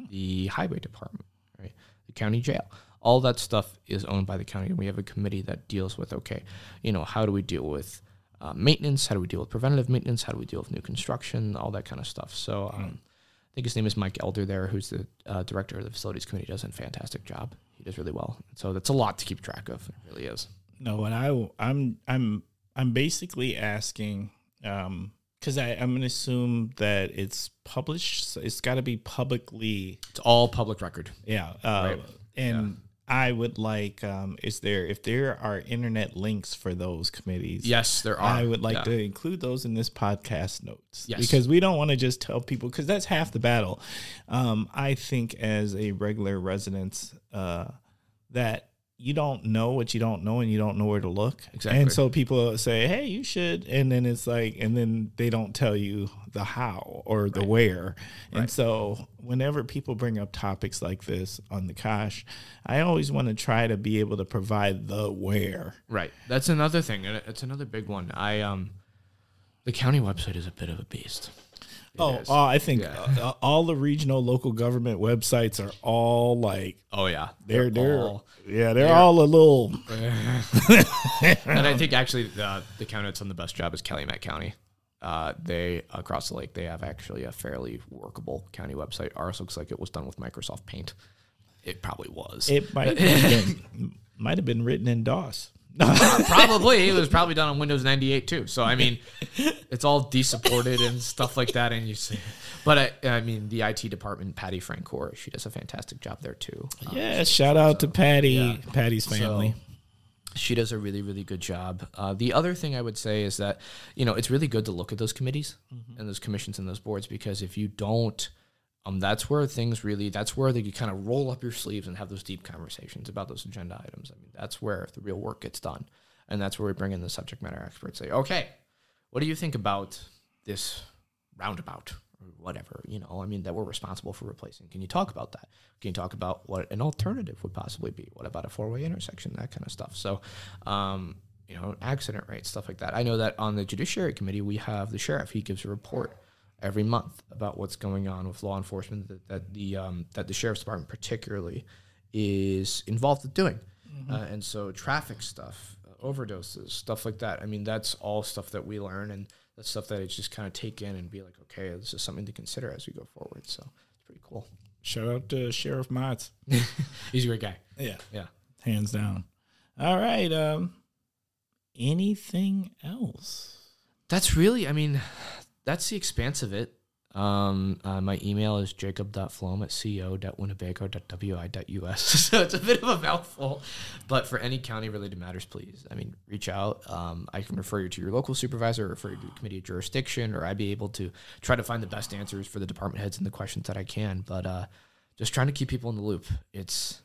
The highway department, right? The county jail. All that stuff is owned by the county, and we have a committee that deals with okay, you know, how do we deal with uh, maintenance? How do we deal with preventative maintenance? How do we deal with new construction? All that kind of stuff. So, um, I think his name is Mike Elder there, who's the uh, director of the facilities committee. Does a fantastic job. He does really well. So that's a lot to keep track of. It really is. No, and I I'm I'm I'm basically asking um because I I'm gonna assume that it's published. So it's got to be publicly. It's all public record. Yeah. Uh, Right. And I would like um is there if there are internet links for those committees? Yes, there are. I would like Yeah. to include those in this podcast notes Yes. because we don't want to just tell people because that's half the battle. Um, I think as a regular resident, uh, that you don't know what you don't know and you don't know where to look. Exactly. And so people say, "Hey, you should," and then it's like, and then they don't tell you the how or the where. And Right. so whenever people bring up topics like this on the Kosh, I always want to try to be able to provide the where. Right. That's another thing. and It's another big one. I um, the county website is a bit of a beast. Oh, oh, I think Yeah. uh, all the regional local government websites are all like oh yeah. they're they're, all- yeah they're, they're- all a little <laughs> and I think actually the the county that's done the best job is Calumet County. Uh, they across the lake they have actually a fairly workable county website. Ours looks like it was done with Microsoft Paint. It probably was. it might have been, might have been written in DOS. <laughs> probably it was probably done on Windows 98 too. So I mean, it's all de-supported and stuff like that. And you see, but I, I mean, the IT department, Patty Francoeur, she does a fantastic job there too. Uh, Yeah, shout out to Patty, yeah. Patty's family. she does a really really good job uh, the other thing i would say is that you know it's really good to look at those committees and those commissions and those boards because if you don't um, that's where things really that's where they you kind of roll up your sleeves and have those deep conversations about those agenda items. I mean that's where the real work gets done. And that's where we bring in the subject matter experts say okay what do you think about this roundabout or whatever? You know i mean that we're responsible for replacing. Can you talk about that? Can you talk about what an alternative would possibly be? What about a four-way intersection? That kind of stuff. So um, you know accident rates stuff like that. I know that on the judiciary committee we have the sheriff. He gives a report every month about what's going on with law enforcement that, that the um, that the sheriff's department particularly is involved with doing uh, and so traffic stuff uh, overdoses stuff like that i mean that's all stuff that we learn and that's stuff that I just kind of take in and be like okay this is something to consider as we go forward so it's pretty cool Shout out to Sheriff Matz. <laughs> he's a great guy Yeah, yeah hands down. All right. Um, anything else? That's really, I mean, that's the expanse of it. Um, uh, my email is jacob.floam at co.winnebago.wi.us. <laughs> so it's a bit of a mouthful, but for any county related matters, please, I mean, reach out. Um, I can refer you to your local supervisor, refer you to committee of jurisdiction, or I'd be able to try to find the best answers for the department heads and the questions that I can. But uh, just trying to keep people in the loop. It's,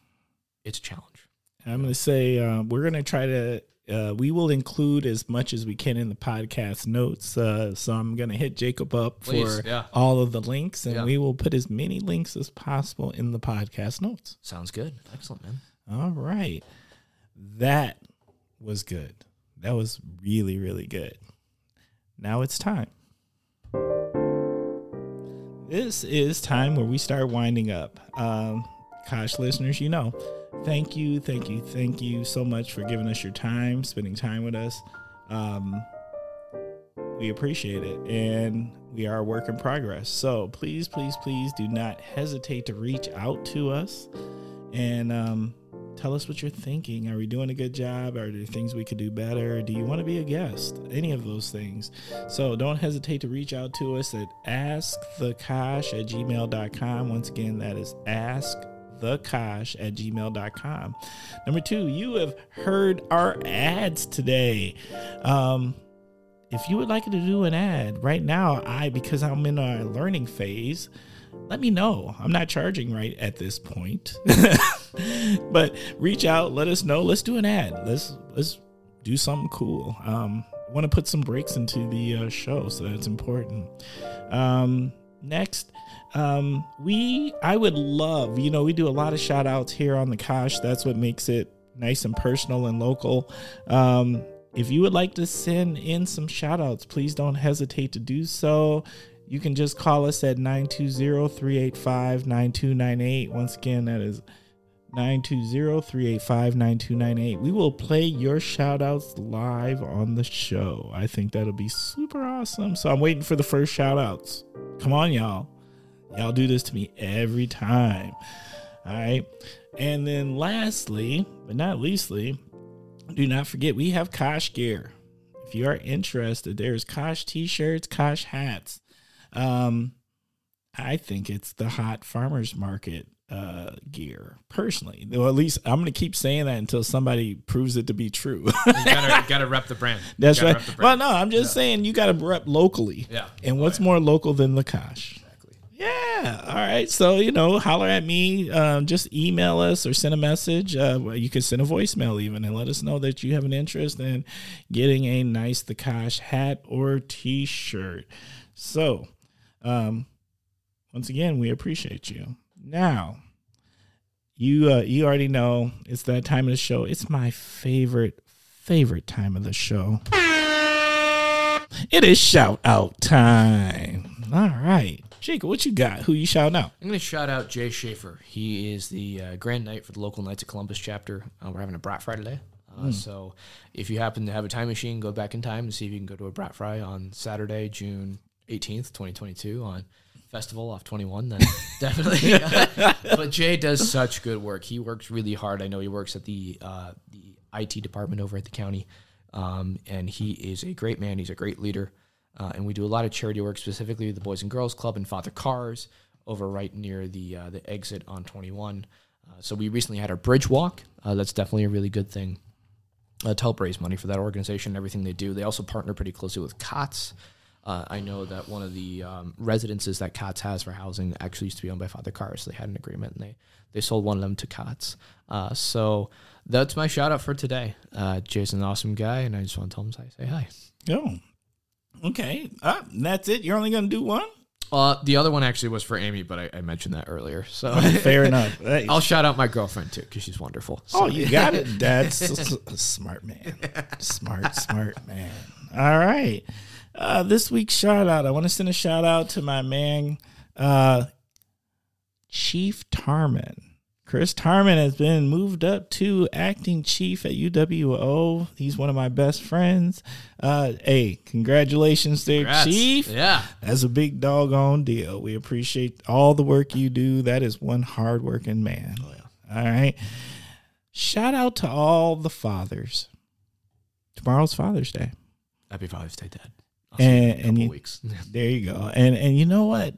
it's a challenge. I'm going to say uh, we're going to try to. Uh, we will include as much as we can in the podcast notes. Uh, so I'm going to hit Jacob up Please, for yeah. all of the links, and Yeah. we will put as many links as possible in the podcast notes. Sounds good. Excellent, man. All right. That was good. That was really, really good. Now it's time. This is time where we start winding up. Um, Kosh listeners, you know, thank you, thank you, thank you so much for giving us your time, spending time with us. Um, we appreciate it, and we are a work in progress. So please, please, please do not hesitate to reach out to us and um, tell us what you're thinking. Are we doing a good job? Are there things we could do better? Do you want to be a guest? Any of those things. So don't hesitate to reach out to us at askthekosh at gmail.com. Once again, that is ask thekosh at gmail.com. Number two, you have heard our ads today. Um, if you would like to do an ad right now, I, because I'm in a learning phase, let me know. I'm not charging right at this point. <laughs> but reach out, let us know. Let's do an ad. Let's let's do something cool. Um, want to put some breaks into the uh, show, so that's important. Um, next, um, we I would love, you know, we do a lot of shout outs here on the Kosh. That's what makes it nice and personal and local. Um, if you would like to send in some shout outs, please don't hesitate to do so. You can just call us at 920-385-9298. Once again, that is 920-385-9298. We will play your shout outs live on the show. I think that'll be super awesome. So I'm waiting for the first shout outs. Come on, y'all. Y'all do this to me every time. All right. And then lastly, but not leastly, do not forget we have Kosh gear. If you are interested, there's Kosh t-shirts, Kosh hats. Um, I think it's the hot farmers market uh, gear personally. Well, at least I'm going to keep saying that until somebody proves it to be true. You gotta, gotta rep the brand. <laughs> That's right. the Well, no, I'm just saying you got to rep locally. Yeah. And what's more local than the Kosh? Yeah. All right. So, you know, holler at me. Um, just email us or send a message. Uh, you can send a voicemail even and let us know that you have an interest in getting a nice The Kosh hat or t shirt. So, um, once again, we appreciate you. Now, you uh, you already know it's that time of the show. It's my favorite favorite time of the show. It is shout out time. All right. Jacob, what you got? Who you shouting out? I'm going to shout out Jay Schaefer. He is the uh, Grand Knight for the local Knights of Columbus chapter. Uh, we're having a Brat Fry today. Uh, So if you happen to have a time machine, go back in time and see if you can go to a Brat Fry on Saturday, June 18th, 2022 on Festival off 21. Then <laughs> definitely. <laughs> <laughs> but Jay does such good work. He works really hard. I know he works at the uh, the IT department over at the county, um, and he is a great man. He's a great leader. Uh, and we do a lot of charity work, specifically the Boys and Girls Club and Father Carr's over right near the uh, the exit on 21. Uh, so we recently had our bridge walk. Uh, that's definitely a really good thing uh, to help raise money for that organization and everything they do. They also partner pretty closely with COTS. Uh, I know that one of the um, residences that COTS has for housing actually used to be owned by Father Carr's. So they had an agreement and they, they sold one of them to COTS. So that's my shout out for today. Jason's an awesome guy, and I just want to tell him to say hi. Oh, okay. Uh, that's it. You're only gonna do one. Uh, the other one actually was for Amy, but I, I mentioned that earlier. So <laughs> Fair <laughs> enough. Hey. I'll shout out my girlfriend too because she's wonderful. Oh, you got it. <laughs> That's a smart man. Smart, smart man. All right. Uh, this week's shout out. I want to send a shout out to my man, uh, Chief Tarman. Chris Tarman has been moved up to acting chief at UWO. He's one of my best friends. Uh, hey, congratulations there, Congrats. Chief. Yeah. That's a big doggone deal. We appreciate all the work you do. That is one hardworking man. Oh, yeah. All right. Shout out to all the fathers. Tomorrow's Father's Day. Happy Father's Day, Dad. I'll see you in And, and couple you, weeks. <laughs> there you go. And and you know what?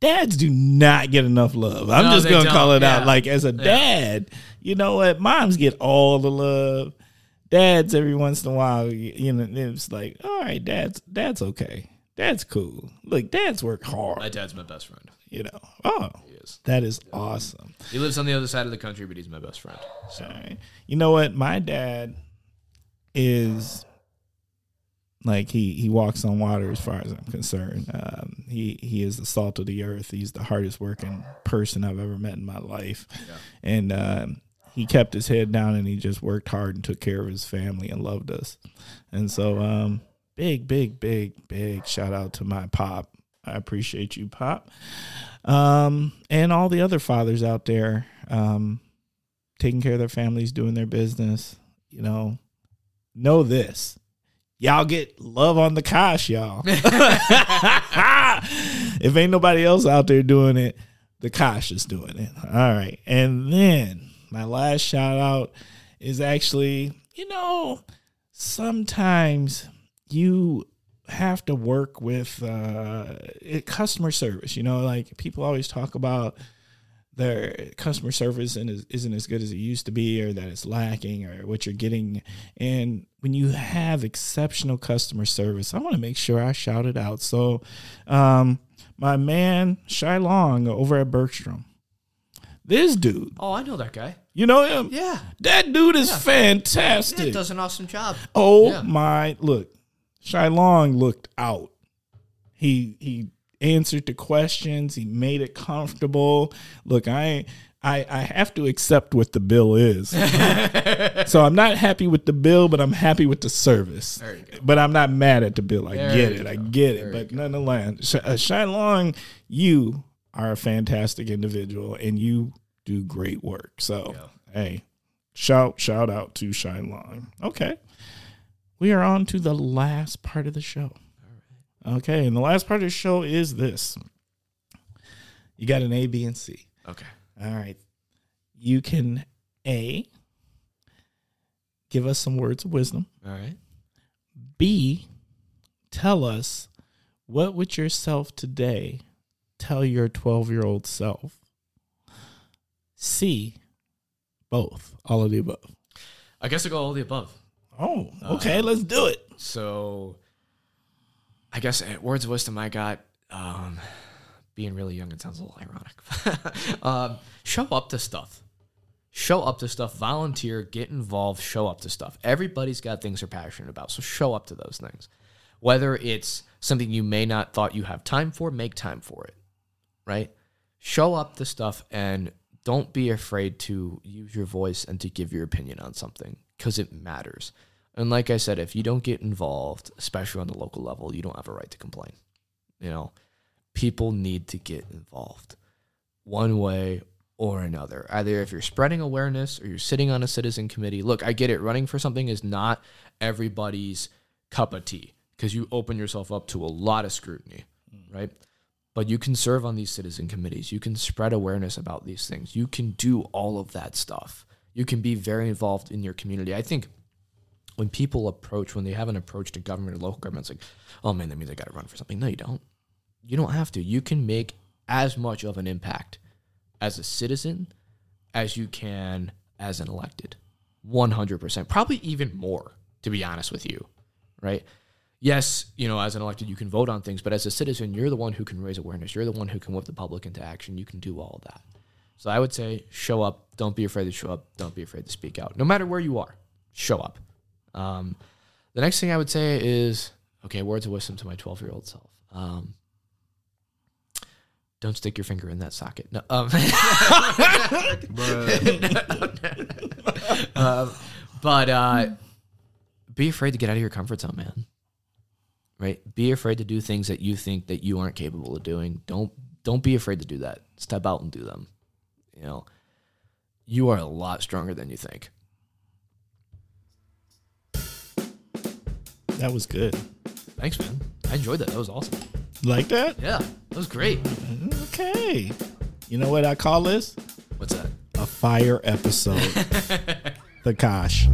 Dads do not get enough love. I'm No, just gonna don't. call it out. Like as a dad, you know what? Moms get all the love. Dads every once in a while, you know, it's like, all right, dad's dad's okay. Dad's cool. Look, dads work hard. My dad's my best friend. You know. Oh, is. that is awesome. He lives on the other side of the country, but he's my best friend. So right. You know what? My dad is like he he walks on water as far as I'm concerned. Um, he he is the salt of the earth. He's the hardest working person I've ever met in my life, Yeah. and um, he kept his head down and he just worked hard and took care of his family and loved us. And so, um, big, big, big, big shout out to my pop. I appreciate you, pop. Um, and all the other fathers out there, um, taking care of their families, doing their business. You know, know this. Y'all get love on the Kosh, y'all. <laughs> <laughs> if ain't nobody else out there doing it, the Kosh is doing it. All right. And then my last shout out is actually, you know, sometimes you have to work with uh, customer service. You know, like people always talk about their customer service isn't as good as it used to be, or that it's lacking, or what you're getting. And when you have exceptional customer service, I want to make sure I shout it out. So, um, my man Shy Long over at Bergstrom, this dude. Oh, I know that guy. You know him? Yeah. That dude is yeah. fantastic. Yeah, does an awesome job. Oh yeah. my! Look, Shy Long looked out. He he answered the questions. He made it comfortable. Look, I I, I have to accept what the bill is. <laughs> so I'm not happy with the bill, but I'm happy with the service. But I'm not mad at the bill. I there get it. Go. I get it. There but nonetheless, uh, Shine Long, you are a fantastic individual and you do great work. So, yeah. hey, shout shout out to Shine Long. Okay. We are on to the last part of the show. Okay, and the last part of the show is this. You got an A, B, and C. Okay. All right. You can A give us some words of wisdom. All right. B tell us what would yourself today tell your 12-year-old self? C both, all of the above. I guess I go all the above. Oh, okay, uh, let's do it. So I guess words of wisdom I got um, being really young. It sounds a little ironic. <laughs> um, show up to stuff. Show up to stuff. Volunteer. Get involved. Show up to stuff. Everybody's got things they're passionate about. So show up to those things. Whether it's something you may not thought you have time for, make time for it. Right. Show up to stuff and don't be afraid to use your voice and to give your opinion on something because it matters. And like I said, if you don't get involved, especially on the local level, you don't have a right to complain. You know, people need to get involved one way or another. Either if you're spreading awareness or you're sitting on a citizen committee. Look, I get it. Running for something is not everybody's cup of tea because you open yourself up to a lot of scrutiny, mm. right? But you can serve on these citizen committees. You can spread awareness about these things. You can do all of that stuff. You can be very involved in your community. I think when people approach, when they have an approach to government or local government, it's like, oh man, that means I got to run for something. No, you don't. You don't have to. You can make as much of an impact as a citizen as you can as an elected. 100%. Probably even more, to be honest with you, right? Yes, you know, as an elected, you can vote on things, but as a citizen, you're the one who can raise awareness. You're the one who can whip the public into action. You can do all of that. So I would say show up. Don't be afraid to show up. Don't be afraid to speak out. No matter where you are, show up. Um, the next thing I would say is okay, words of wisdom to my 12 year old self. Um, don't stick your finger in that socket. No, um, <laughs> uh, <laughs> but uh, be afraid to get out of your comfort zone, man. Right? Be afraid to do things that you think that you aren't capable of doing. Don't don't be afraid to do that. Step out and do them. You know, you are a lot stronger than you think. That was good. Thanks, man. I enjoyed that. That was awesome. Like that? Yeah, that was great. Okay. You know what I call this? What's that? A fire episode. <laughs> the Kosh.